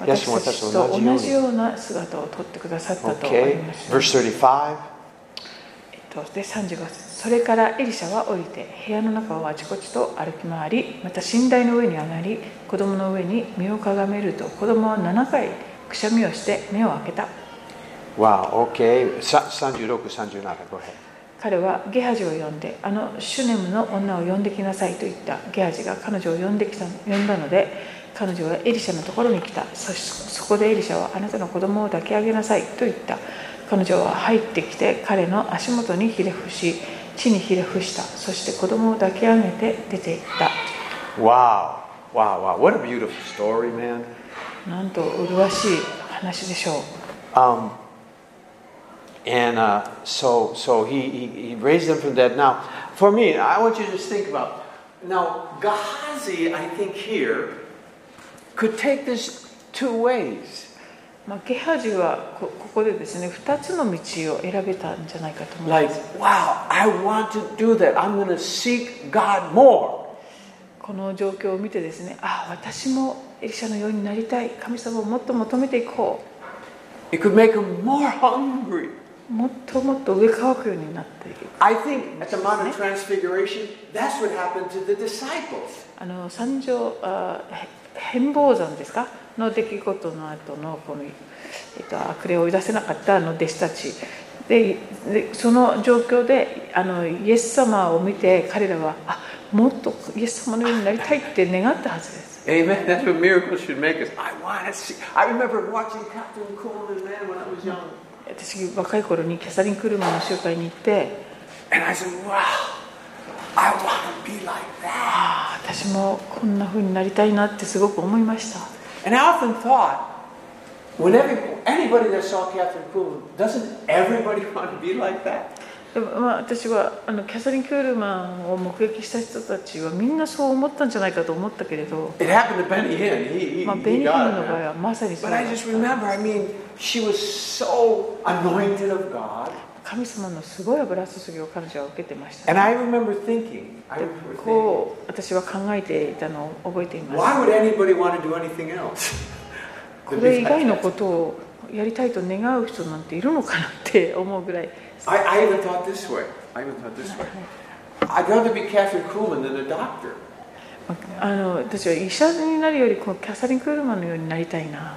私私たちと同じような姿をとってくださったとあり Okay. ます。Verse 35. えっと、で35節それからエリシャは降りて部屋の中をあちこちと歩き回りまた寝台の上に上がり子供の上に身をかがめると子供は7回くしゃみをして目を開けた Wow, okay. さ36、37. Go ahead. 彼はゲハジを呼んであのシュネムの女を呼んできなさいと言ったゲハジが彼女を呼んできた呼んだので彼女はエリシャのところに来たそしそこでエリシャはあなたの子供を抱き上げなさいと言った彼女は入ってきて彼の足元にひれ伏し地にひれ伏したそして子供を抱き上げて出て行った Wow. Wow, wow. What a beautiful story, man. なんと麗しい話でしょう Um, and uh, so, so he, he, he raised them from the dead. Now, for me, I want you to just think about now, Gehazi, I think here, could take this two ways. まあ、ゲハジはこここでですね2つの道を選べたんじゃないかと思いま Like, す wow, I want to do that. I'm going to seek God more. この状況を見てですねああ私もエリシャのようになりたい神様をもっと求めていこ It could make them more hungry. うもっともっと上乾くようになっていく I think at the Mount of Transfiguration, that's what happened to the disciples. あの三条あへ変貌山ですかの出来事の後のこの、えっと、悪霊を追い出せなかったあの弟子たちででその状況であのイエス様を見て彼らはあもっとイエス様のようになりたいって願ったはずです Amen. That's what miracles should make us. I want to see. I remember watching Catherine Coleman, man, when I was young. 私若い頃にキャサリン・クルマンの集会に行って And I said, wow, like、私もこんなふうになりたいなってすごく思いました。[laughs] 私はあのキャサリン・クールマンを目撃した人たちはみんなそう思ったんじゃないかと思ったけれど、まあ、ベニー・ヒンの場合はまさにそうです。神様のすごいス注ぎを彼女は受けてました、ね。こう私は考えていたのを覚えています。[laughs] これ以外のことをやりたいと願う人なんているのかなって思うぐらい。あの私は医者になるよりこうキャサリン・クールマンのようになりたいな。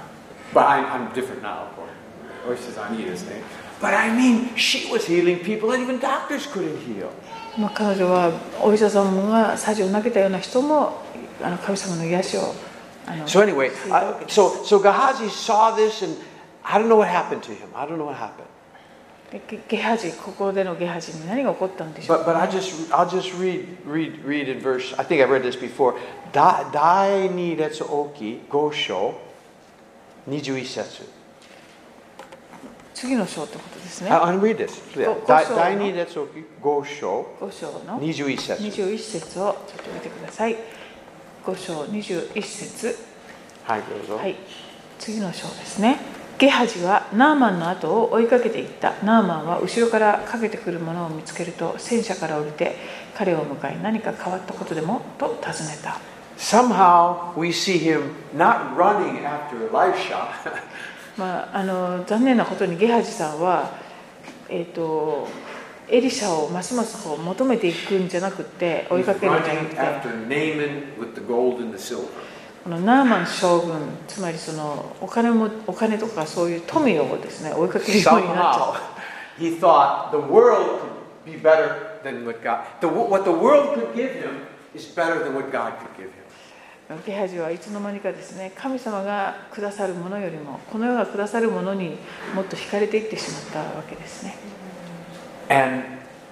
But I mean, she was healing people that even doctors couldn't heal. まあ、彼女はお医者さんがサジを投げたような人もあの神様の癒しをあの So anyway, していたわ I, けです so so Gehazi saw this, and I don't know what happened to him. I don't know what happened. でゲゲハジここでのゲハジに何が起こったんでしょう But but I just I'll just read read read in verse. I think I read this before. Da dai ni retsu oki gosho. 21節 次の章ってことですね。I'll read this. 第二列王記五章5章の21節。21節をちょっと見てください。5章21節。はいどうぞ、はい。次の章ですね。ゲハジはナーマンの後を追いかけていった。ナーマンは後ろからかけてくる者を見つけると戦車から降りて彼を迎え何か変わったことでもと尋ねた。Somehow we see him not running after Elisha, [laughs] まあ、あの残念なことにゲハジさんは、えー、とエリシャをますますこう求めていくんじゃなくて追いかけるんじゃなくて。このナーマン将軍つまりそのお,金もお金とかそういう富をです、ね、追いかけるようにな。たゲハジはいつの間にかですね神様がくださるものよりもこの世がくださるものにもっと惹かれていってしまったわけですね And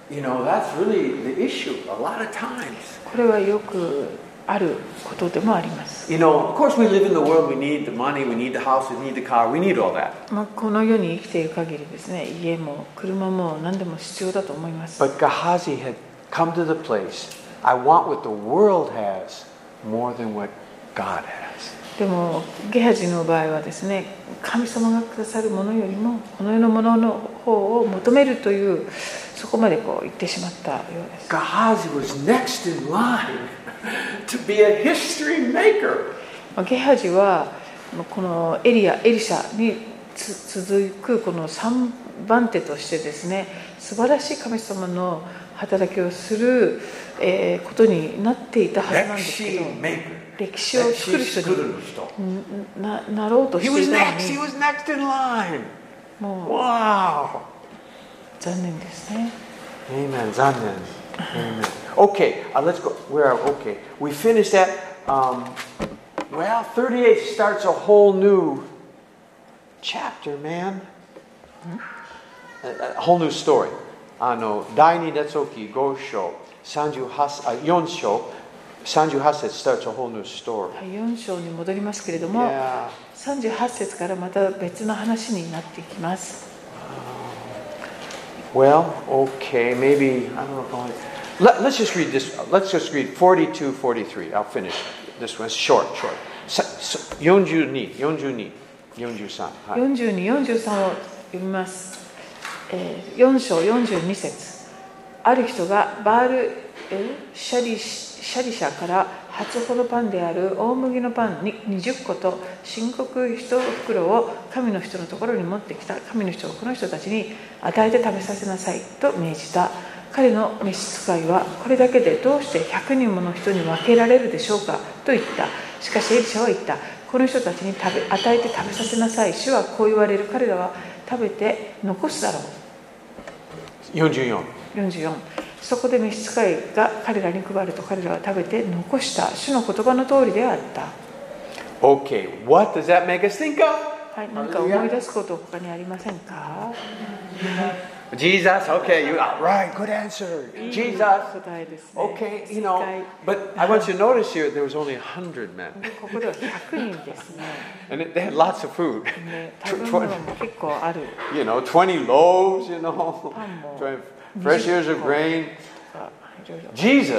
you know that's really the issue a lot of times. これはよくあることでもあります You know, of course we live in the world. We need the money. We need the house. We need the car. We need all that. まあ、この世に生きている限りですね家も車も何でも必要だと思います But Gehazi had come to the place. I want what the world has more than what God has. でもゲハジの場合はですね神様がくださるものよりもこの世のものの方を求めるというそこまでこう言ってしまったようです Gehazi was next in line to be a history maker. まあゲハジはまあこのエリアエリシャにつ続くこの3番手としてですね素晴らしい神様の働きをする、えーことになっていたはずなんですけど.歴史を作る人にななろうとしていたの next. He に was next in line. もう Wow. 残念ですね Amen. Zanen. Amen. Okay, uh, let's go. Where? Okay, we finished that. Um, well, 38 starts a whole new chapter, man. A, a whole new story. あの第二列王記5章38あ4章38節 starts a whole new story. はい4章に戻りますけれども、Yeah. 38節からまた別の話になっていきます。Well, okay, maybe, I don't know if I want Let, let's just read this. Let's just read 42, 43. I'll finish this one. It's short, short. Sa- sa- 42, 42, 43. はい42、43を読みます。え4章42節。ある人がバールえシャリシャリシャから初ほどパンである大麦のパンに20個と深刻1袋を神の人のところに持ってきた。神の人がこの人たちに与えて食べさせなさい。と命じた。彼の召使いはこれだけでどうして100人もの人に分けられるでしょうか。と言った。しかしエリシャは言った。この人たちに食べ与えて食べさせなさい。主はこう言われる。彼らは食べて残すだろう。44 44そこで召使いが彼らに配ると彼らは食べて残した主の言葉の通りであった。Okay, what does that make us think of? はい、何か思い出すこと他にありませんか？Jesus, okay, you are right, good answer. いい Jesus. 答えですね。Okay, you 正 know, 解 but I want you to notice here there was only 100 men. ここでは100人ですね。And it- they had lots of food. ね Tw- 食べ物 tw- も結構ある you know, 20 loaves, you know, パンも20 fresh ears of grain. がいろいろ。Jesus,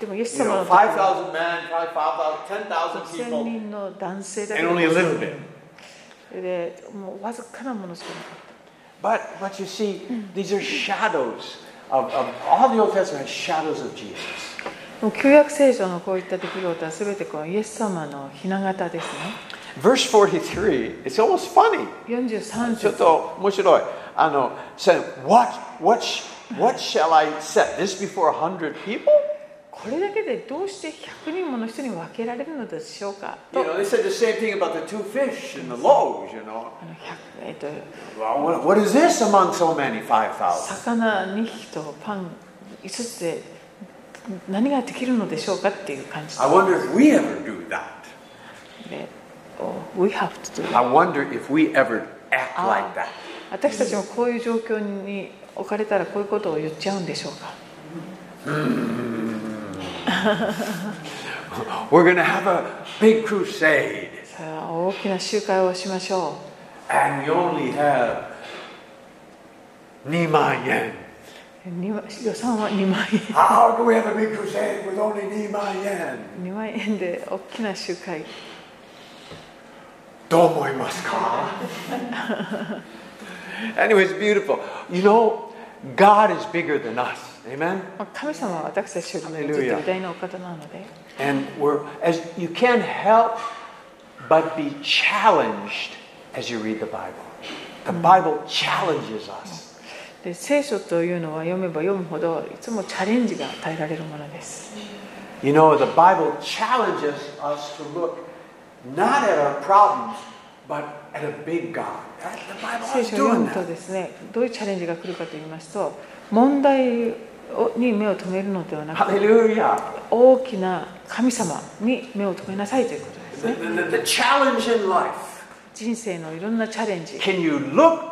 でもイエス you 様 know, の時は5,000 men, probably 5,000, 10,000 1000 people, 人の男性だけ and only a little bit. で、もうわずかなものしかなかっ But, but you see, these are shadows of, of all the Old Testament has shadows of Jesus. た。もう旧約聖書のこういった出来事は全てこうイエス様のひな形ですね。 Verse 43, it's almost funny. 43ちょっ節。と面白い。あの、said, what, what, sh- what shall I set this before a hundred people? これだけでどうして100人もの人に分けられるのでしょうか？you 魚2匹とパン5つで何ができるのでしょうかっていう感じ。で、oh, 私たちもこういう状況に置かれたらこういうことを言っちゃうんでしょうか、[laughs] We're going to have a big crusade, さあ大きな集会をしましょ and we only have 2万円.うにま予算は2万円 How do we have a big crusade with only 2万円?2[laughs] 万円で大きな集会どう思いますか [laughs] Anyway, it's beautiful. You know, God is bigger than us. Amen? まあ神様は私たちよりもずっと Hallelujah. 偉大なお方なので And we're as you can't help but be challenged as you read the Bible. The Bible challenges us. で聖書というのは読めば読むほどいつもチャレンジが与えられるものです You know, the Bible challenges us to look not at our problems, but at a big God. That- The Bible 聖 is 書を読 doing むと that. ですねどういうチャレンジが来るかと言いますと問題をに目を留めるのではなく Hallelujah. 大きな神様に目を留めなさいということです The, ね the- the challenge in life. 人生のいろんなチャレンジ Can you look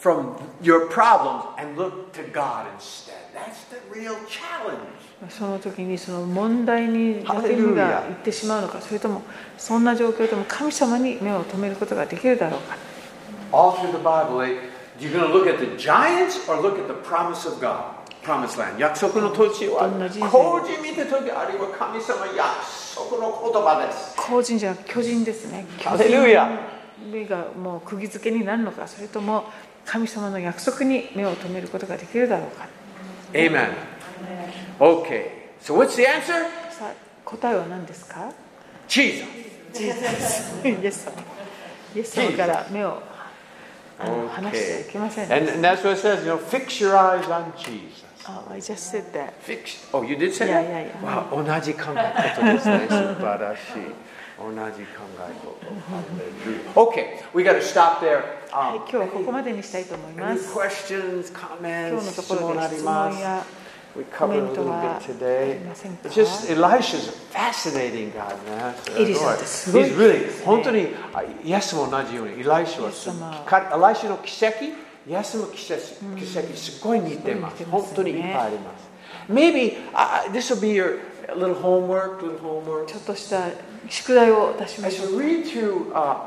from your problems and look to God instead? That's the real challenge. その時にその問題に目がいってしまうのかそれともそんな状況でも神様に目を留めることができるだろうか All through the Bible, eh, you're going to look at the giants or look at the promise of God, promised land. 約束の土地は工事見て時あるいは神様約束の言葉です。後人じゃ巨人ですね巨ハレルヤ人がもう釘付けになるのかそれとも神様の約束に目を留めることができるだろうか Amen. Okay, so what's the answer? 答えは何ですか？Jesus. [laughs] イエス様イエス様から目を離してはいけません And, and that's what it says, you know, fix your eyes on Jesus. Oh, I just said that. Fix. Oh, you did say Yeah, that? yeah, yeah. 同じ考え方ですね。素晴らしい。同じ考え方。Okay, we got to stop there. はい、Um, 今日はここまでにしたいと思いま any す。questions, 今日 comments, のところで質ります問や We コ covered メ a little は bit あ today. It's just Elisha's a fascinating God, man. He's really 本当にあイエスも同じようにエライシャはエライシャの奇跡イエスの奇跡奇跡すごい似てますすごい似てますよね本当にいっぱいあります Maybe uh, this will be your little homework little homework ちょっとした宿題を出しま As しょ you う。 read through、uh,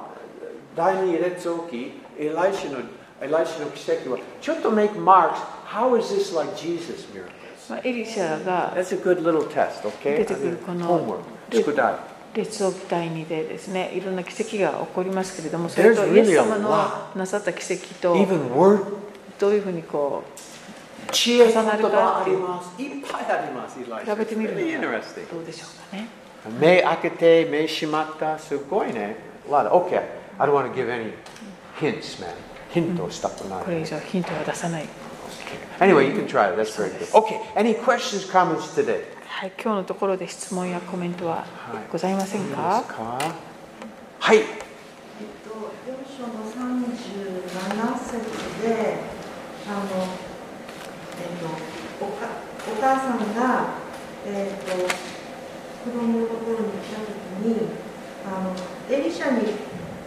第二列王記エライシャのエライシャの奇跡はちょっと make marks how is this like Jesus miracles まあ、エリシャが That's a good little test, okay? 出てくるこの homework. 宿題。 列を舞台にでですねいろんな奇跡が起こりますけれどもそれとイエス様のなさった奇跡とどういうふうにこう知恵さなるかっていっぱいあります比べてみるのはどうでしょうかね。目開けて目閉まった。すごいね。OK I don't want to give any hints man. ヒントをしたくない、ねうん、これ以上ヒントは出さない、okay. Anyway you can try it. That's very good. OK any questions comments today? はい、今日のところで質問やコメントはございませんいいですか？かはい。えっと、4章の37節で、あの、えっと、おかお母さんが、えっと、子供のところに来たときに、あの、エリシャに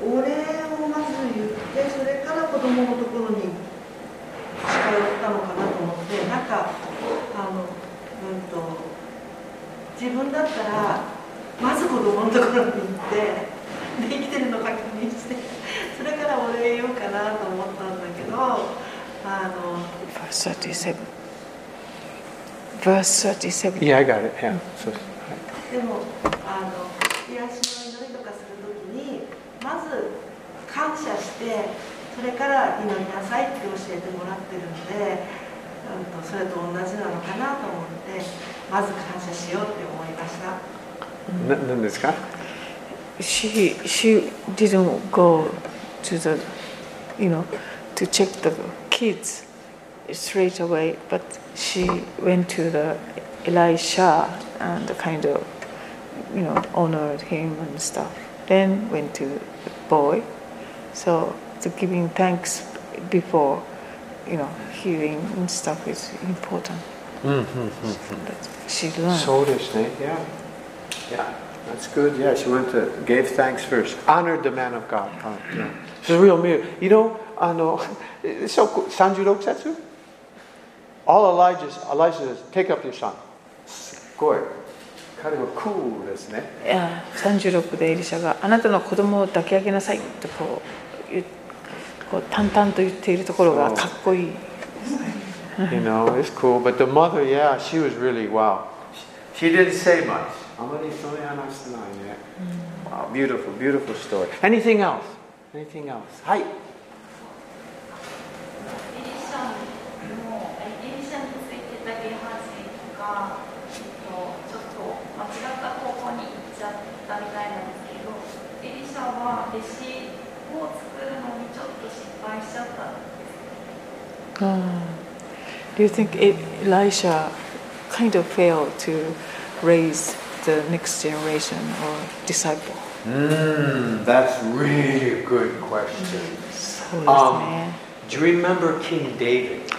お礼をまず言って、それから子供のところに近寄ったのかなと思って、なんか、あの、うんと、自分だったら、まず子供のところに行って、で生きてるの確認してそれからお礼言おうかなと思ったんだけどあの Verse 37 Verse 37 Yeah, I got it. Yeah. So, でもあの癒しの祈りとかするときにまず感謝してそれから祈りなさいって教えてもらってるので、うん、とそれと同じなのかなと思ってまず感謝しようって思いました。な何ですか she she didn't go to the you know to check the kids straight away but she went to the elisha and kind of you know honored him and stuff then went to the boy so the giving thanks before You know healing and stuff is important she learned そうですね。Yeah. Yeah. That's good. Yeah, she went to, gave thanks first. Honored the man of God. Uh, yeah. This is a real miracle. You know, あの、so, 36節 All Elijah, Elijah says, take up your son. すごい。彼はクールですね。いや36でエリシャがあなたの子供を抱き上げなさいとこう言うこう淡々と言っているところがかっこいい You know, it's cool. But the mother, yeah, she was really, wow. She didn't say much. あまりそれ話してないね。Wow, beautiful, beautiful story. Anything else? Anything else? はい。エリシャのエリシャについてたゲハジが、えっと、ちょっと間違った方向に行っちゃったみたいなんですけどエリシャは弟子 Do you think it, Elisha kind of failed to raise the next generation or disciple? Mm, that's really a good question. Um, do you remember King David?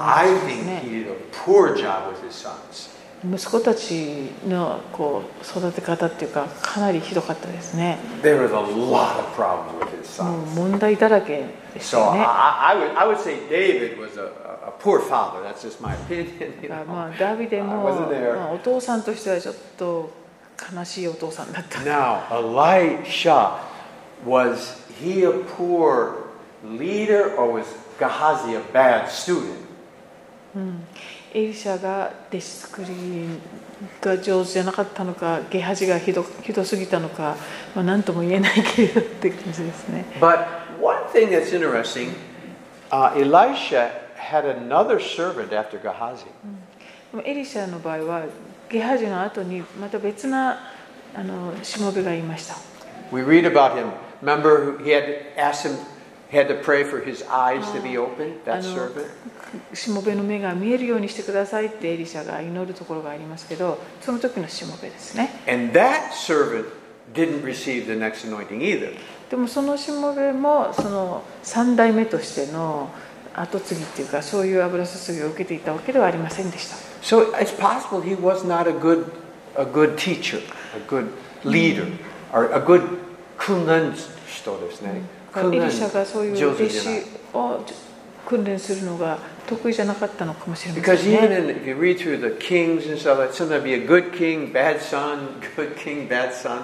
I think he did a poor job with his sons. 息子たちのこう育て方っていうかかなりひどかったですね There was a lot of problems with his もう sons. 問題だらけでした So よ I, ね I, would, I would say David was a, a poor father. That's just my opinion. You あ know? まあダビデも.まあ、お父さんとしてはちょっと悲しいお父さんだった Now, Elisha, was he a poor leader or was Gehazi a bad student? エリシャが弟子作りが上手じゃなかったのかゲハジがひどひどすぎたのか、まあ、何とも言えないけれどって感じですね But one thing that's interesting, uh, Elisha had another servant after Gehazi. エリシャの場合はゲハジの後にまた別なあのしもべがいました We read about him. Remember, he had to ask him, he had to pray for his eyes to be open, that servant. しもべの目が見えるようにしてくださいってエリシャが祈るところがありますけどその時のしもべですね And that servant didn't receive the next anointing either. でもそのしもべもその3代目としての後継ぎっていうかそういう油注ぎを受けていたわけではありませんでした So it's possible he was not a good, a good teacher, a good leader, or a good 訓練人ですね。エリシャがそういう弟子を訓練するのが得意じゃなかったのかもしれませ Because ん even ね。in, if you read through the kings and stuff, like sometimes be a good king, bad son, [laughs] good king, bad son.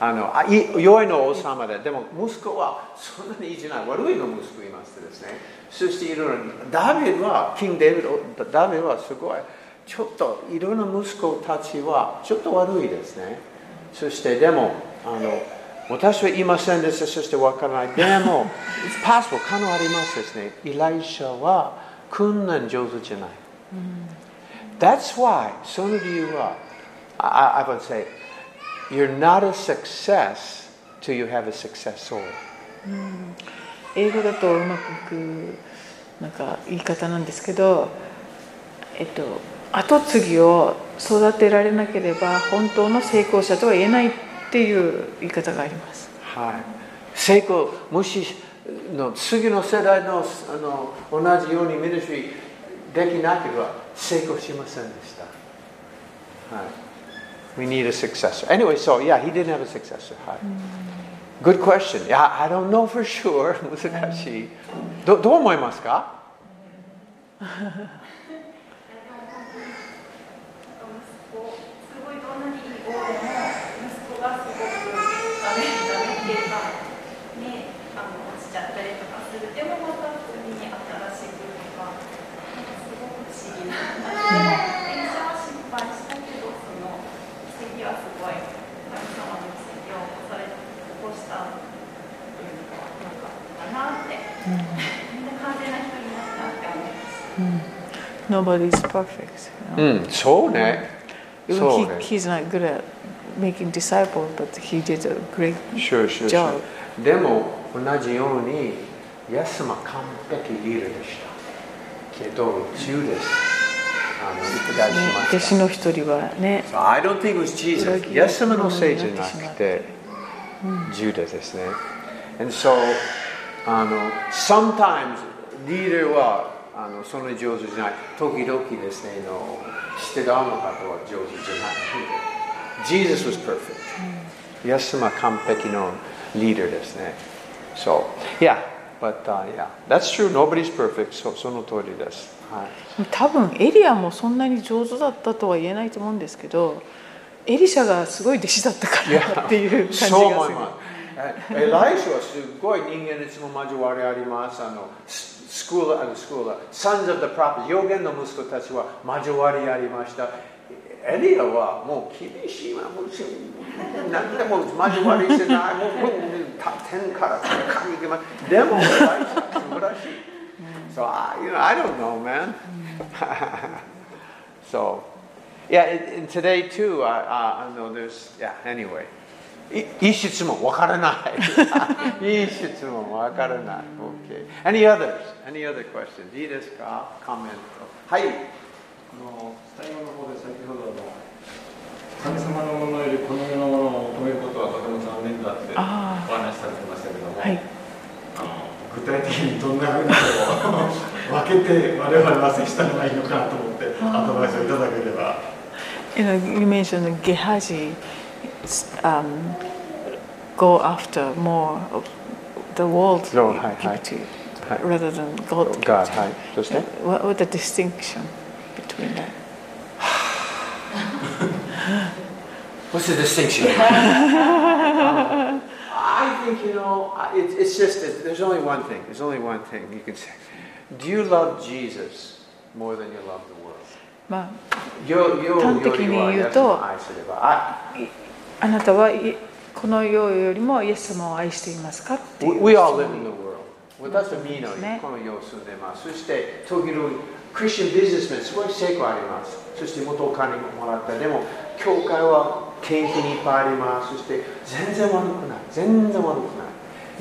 あのあいの王様で、でも息子はそんなにいいじゃない、悪いの息子いましてですね。そしていろいろ、ダビデは、キング・デビッド、ダビデはすごい、ちょっといろんな息子たちはちょっと悪いですね。そしてでも、あの私はいませんでした、そしてわからない。でも、it's possible、可能ありますですね。イライシャは訓練上手じゃない。That's why その理由は I, I would say you're not a success till you have a successor. うん英語だとうまくいくなんか言い方なんですけど、えっと、後継ぎを育てられなければ本当の成功者とは言えないっていう言い方があります。はい。成功、もしの次の世代のあの同じようにミニストリーできなければ成功しませんでした。はい。We need a successor. Anyway, so yeah, he didn't have a successor. はい。Good question. Yeah, I don't know for sure. 難しい。どどう思いますか息子すごいどんなにいい子でも息子がすごくダメダメっていうかねあの落ちちゃったりとかするでもまた次に新しくとかなんかすごく不思議な電車は失敗したけどその奇跡はすごい神様の奇跡を起こされ起こしたというかなんかかなって、みんな完全な人になったって思いました Nobody's perfect. う You know? ん、そうね。そう Even ね he,。he's not good at making disciples, but he did a great Sure, sure, job. sure. でも同じように、イエス様完璧リーダーでした。けど、ジュダス、あの、いただきねまし弟子の一人はね、So I don't think it was Jesus. イエス様のせいじゃなくて、ジュダスですね。And so, あの、sometimes リーダーはあのそんなに上手じゃない。時々ですね、の知ってるあの方は上手じゃない。Jesus was perfect. イエス様完璧のリーダーですね。So, yeah, but、uh, yeah, that's true. Nobody's perfect. そその通りです。はい。多分エリアもそんなに上手だったとは言えないと思うんですけど、エリシャがすごい弟子だったからっていう感じがする。そう思います。えエライシャはすごい人間いつも交わりあります。あのスクール、あのスクール、サンズ・オブ・ザ・予言の息子たちは交わりありました。エリアはもう厳しいわ、う、でもい、も、素晴らしい。so, I, you know, I [laughs] today to いいい質問わからない。いい質問わからない。Okay. Any others? Any other questions? いいですかコメント。はい。あの最後の方で先ほどの神様のものよりこの世のものを求めることはとても残念だっておあ話しされてましたけども、はい。あの具体的にどんなふうにこう分けて我々は接したのがいいのかなと思ってアドバイスをいただければ You know, you mentioned Gehazi um, go after more of the world So, hi, hi. activity Hi. rather than God. God, はい。そして What, what the distinction between that? [laughs] What's the distinction? [laughs] I think, you know, I- it, it's just, that there's only one thing. There's only one thing you can say. Do you love Jesus more than you love the world? まよよ端的に言うと あなたはいこの世よりもイエス様を愛していますかっていう We, all 質 live 問 in the world. 私はみんなねこの世を住んでます。そして、時々、クリスチャンビジネスメンすごい成功あります。そして、元お金ももらった。でも、教会は献金いっぱいあります。そして、全然悪くない。全然悪くな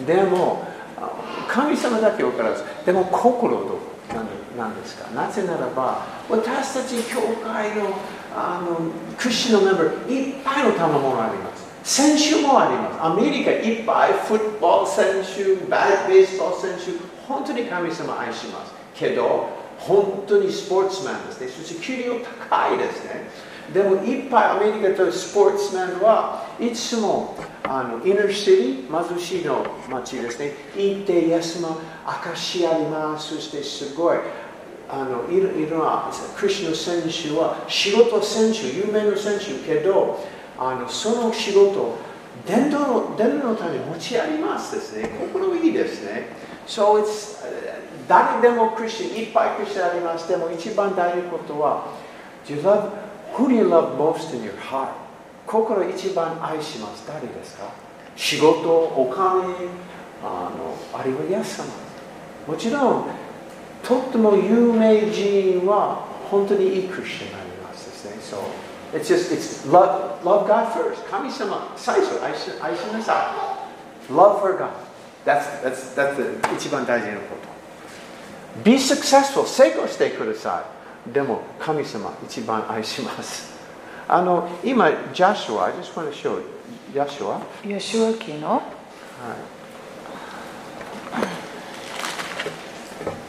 い。でも、あ神様だけ分からず、でも心どう？なんなんですか？なぜならば、私たち教会のあのクリスチャンのメンバー、いっぱいの賜物あります。選手もあります。アメリカいっぱいフットボール選手、バレーベースボール選手、本当に神様愛します。けど、本当にスポーツマンですね。そして給料高いですね。でもいっぱいアメリカとスポーツマンはいつもあのインナーシティ、貧しいの町ですね。行って、イエスの証あります。そしてすごい。あのいろいろなクリスの選手は仕事選手、有名な選手けど、あのその仕事、伝統の伝統のために持ちありますですね。心いいですね。So it's 誰でもクリスチャン、いっぱいクリスチャンあります。でも一番大事なことは、Do you love, who do you love most in your heart? 心一番愛します。誰ですか？仕事、お金、あのあるいはイエス様。もちろん、とっても有名人は本当にいいクリスチャンになりまですね。そう。It's just, it's love, love God first. 神様、最初、愛し,愛しなさい。Love for God. That's, that's, that's the 一番大事なこと。Be successful. 成功してください。でも、神様、一番愛します。あの、今、ジャシュア、I just want to show ジャシュア。ヨシュア、昨日。はい。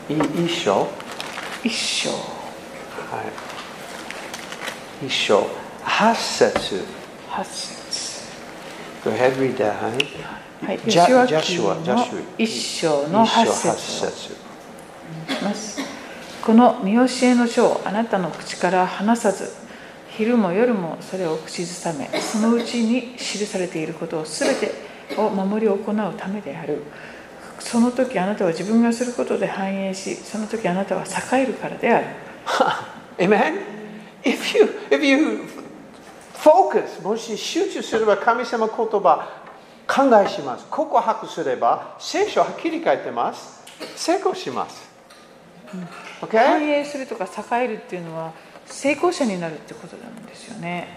一章？一章はい。一章。八節。八節 Go ahead, read that, honey. はい、ジャ吉脇ジャシュアジャシュ一章の八節。しますこの見教えの書をあなたの口から離さず昼も夜もそれを口ずさめそのうちに記されていることを全てを守り行うためであるその時あなたは自分がすることで繁栄しその時あなたは栄えるからである [laughs] Amen? If you, if you focus, もし集中すれば神様言葉考えします。告白すれば聖書はっきり書いてます。成功します。繁 Okay? 栄するとか栄えるっていうのは成功者になるってことなんですよね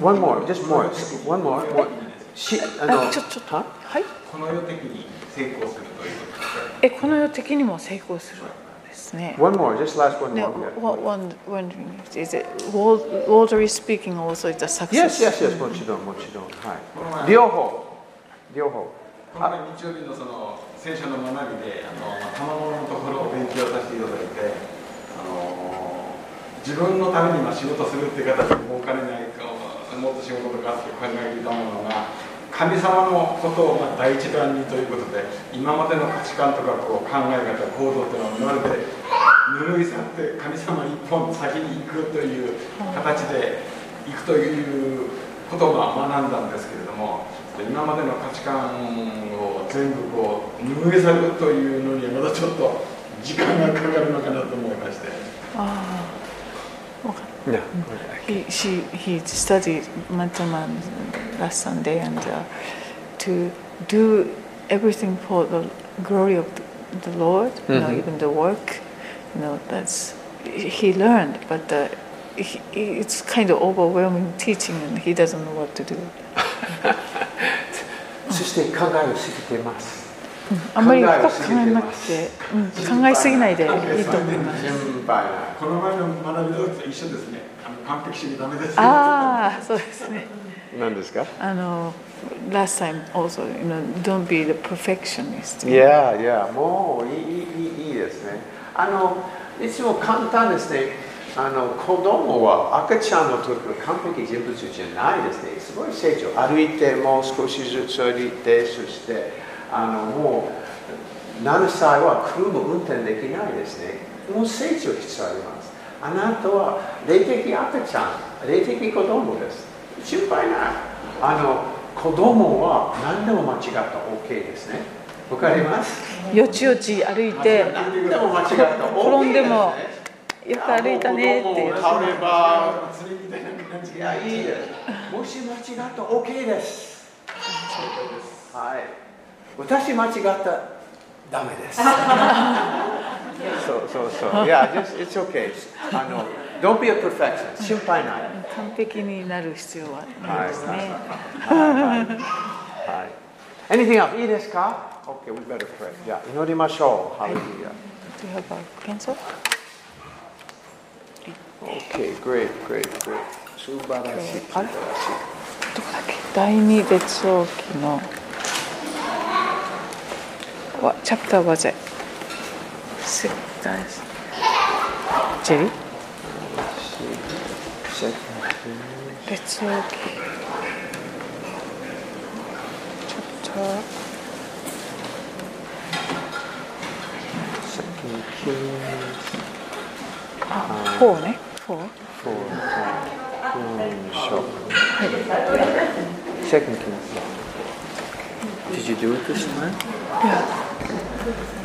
One more, just more. One more. one. しあのあちょちょっとははい？この世的に成功するということですえこの世的にも成功するんですね One more, just last one Now, more. what one wondering is it worldly speaking also is a success? Yes, yes, yes, もちろん、もちろん。はい。両方。両方。この前日曜日のその聖書の学びであの賜物のところを勉強させていただいてあの自分のためにまあ仕事するっていう形でもうお金ないかもっと仕事とかって考えていたものが神様のことをまあ第一番にということで今までの価値観とかこう考え方行動っていうのをまるで拭い去って神様一本先に行くという形で行くということをまあ学んだんですけれども今までの価値観を全部こう拭い去るというのにはまだちょっと時間がかかるのかなと思いまして。Ah, okay. Yeah. He, she, he studied Mantaman last Sunday and uh, to do everything for the glory of the, the Lord, you know, Mhm. even the work, you know, that's, he learned, but uh, he, it's kind of overwhelming teaching and he doesn't know what to do. [laughs] そして考えをすぎています。あんまり深く考えなくて、うん、考えすぎないでいいと思います。心配ない。この前の学びの時と一緒ですね。あの完璧主義ダメですよ。ああ、そうですね。 何ですか？あの last time also you know don't be the perfectionist もういいいいいいですねあのいつも簡単ですねあの子供は赤ちゃんの時の完璧人物じゃないですね。すごい成長。歩いてもう少しずつ歩いて、そしてあのもう7歳は車運転できないですね。もう成長必要あります。あなたは霊的赤ちゃん、霊的子供です。心配ない。あの子供は何でも間違ったら OK ですね。わかります？よちよち歩いて、何でも間違ったら OK 転んでもよく歩いたねっていう。倒ればいな感じいやいいですもし間違ったら OK ですはい私間違ったらダメです [laughs] そうそうそういや just it's okay あの don't be a perfectionist 心配ない完璧になる必要はないですね。はい Anything else? いいですか ?OK, we better pray. じゃあ祈りましょう。ハレルヤ。Do you have a pencil? OK, great, great, great. 素晴らしい。素晴らしい。どこだっけ第二列王記の What chapter was it? Six, です。別の木ちょっとあ、フォーね。フォーフォーはい、はい、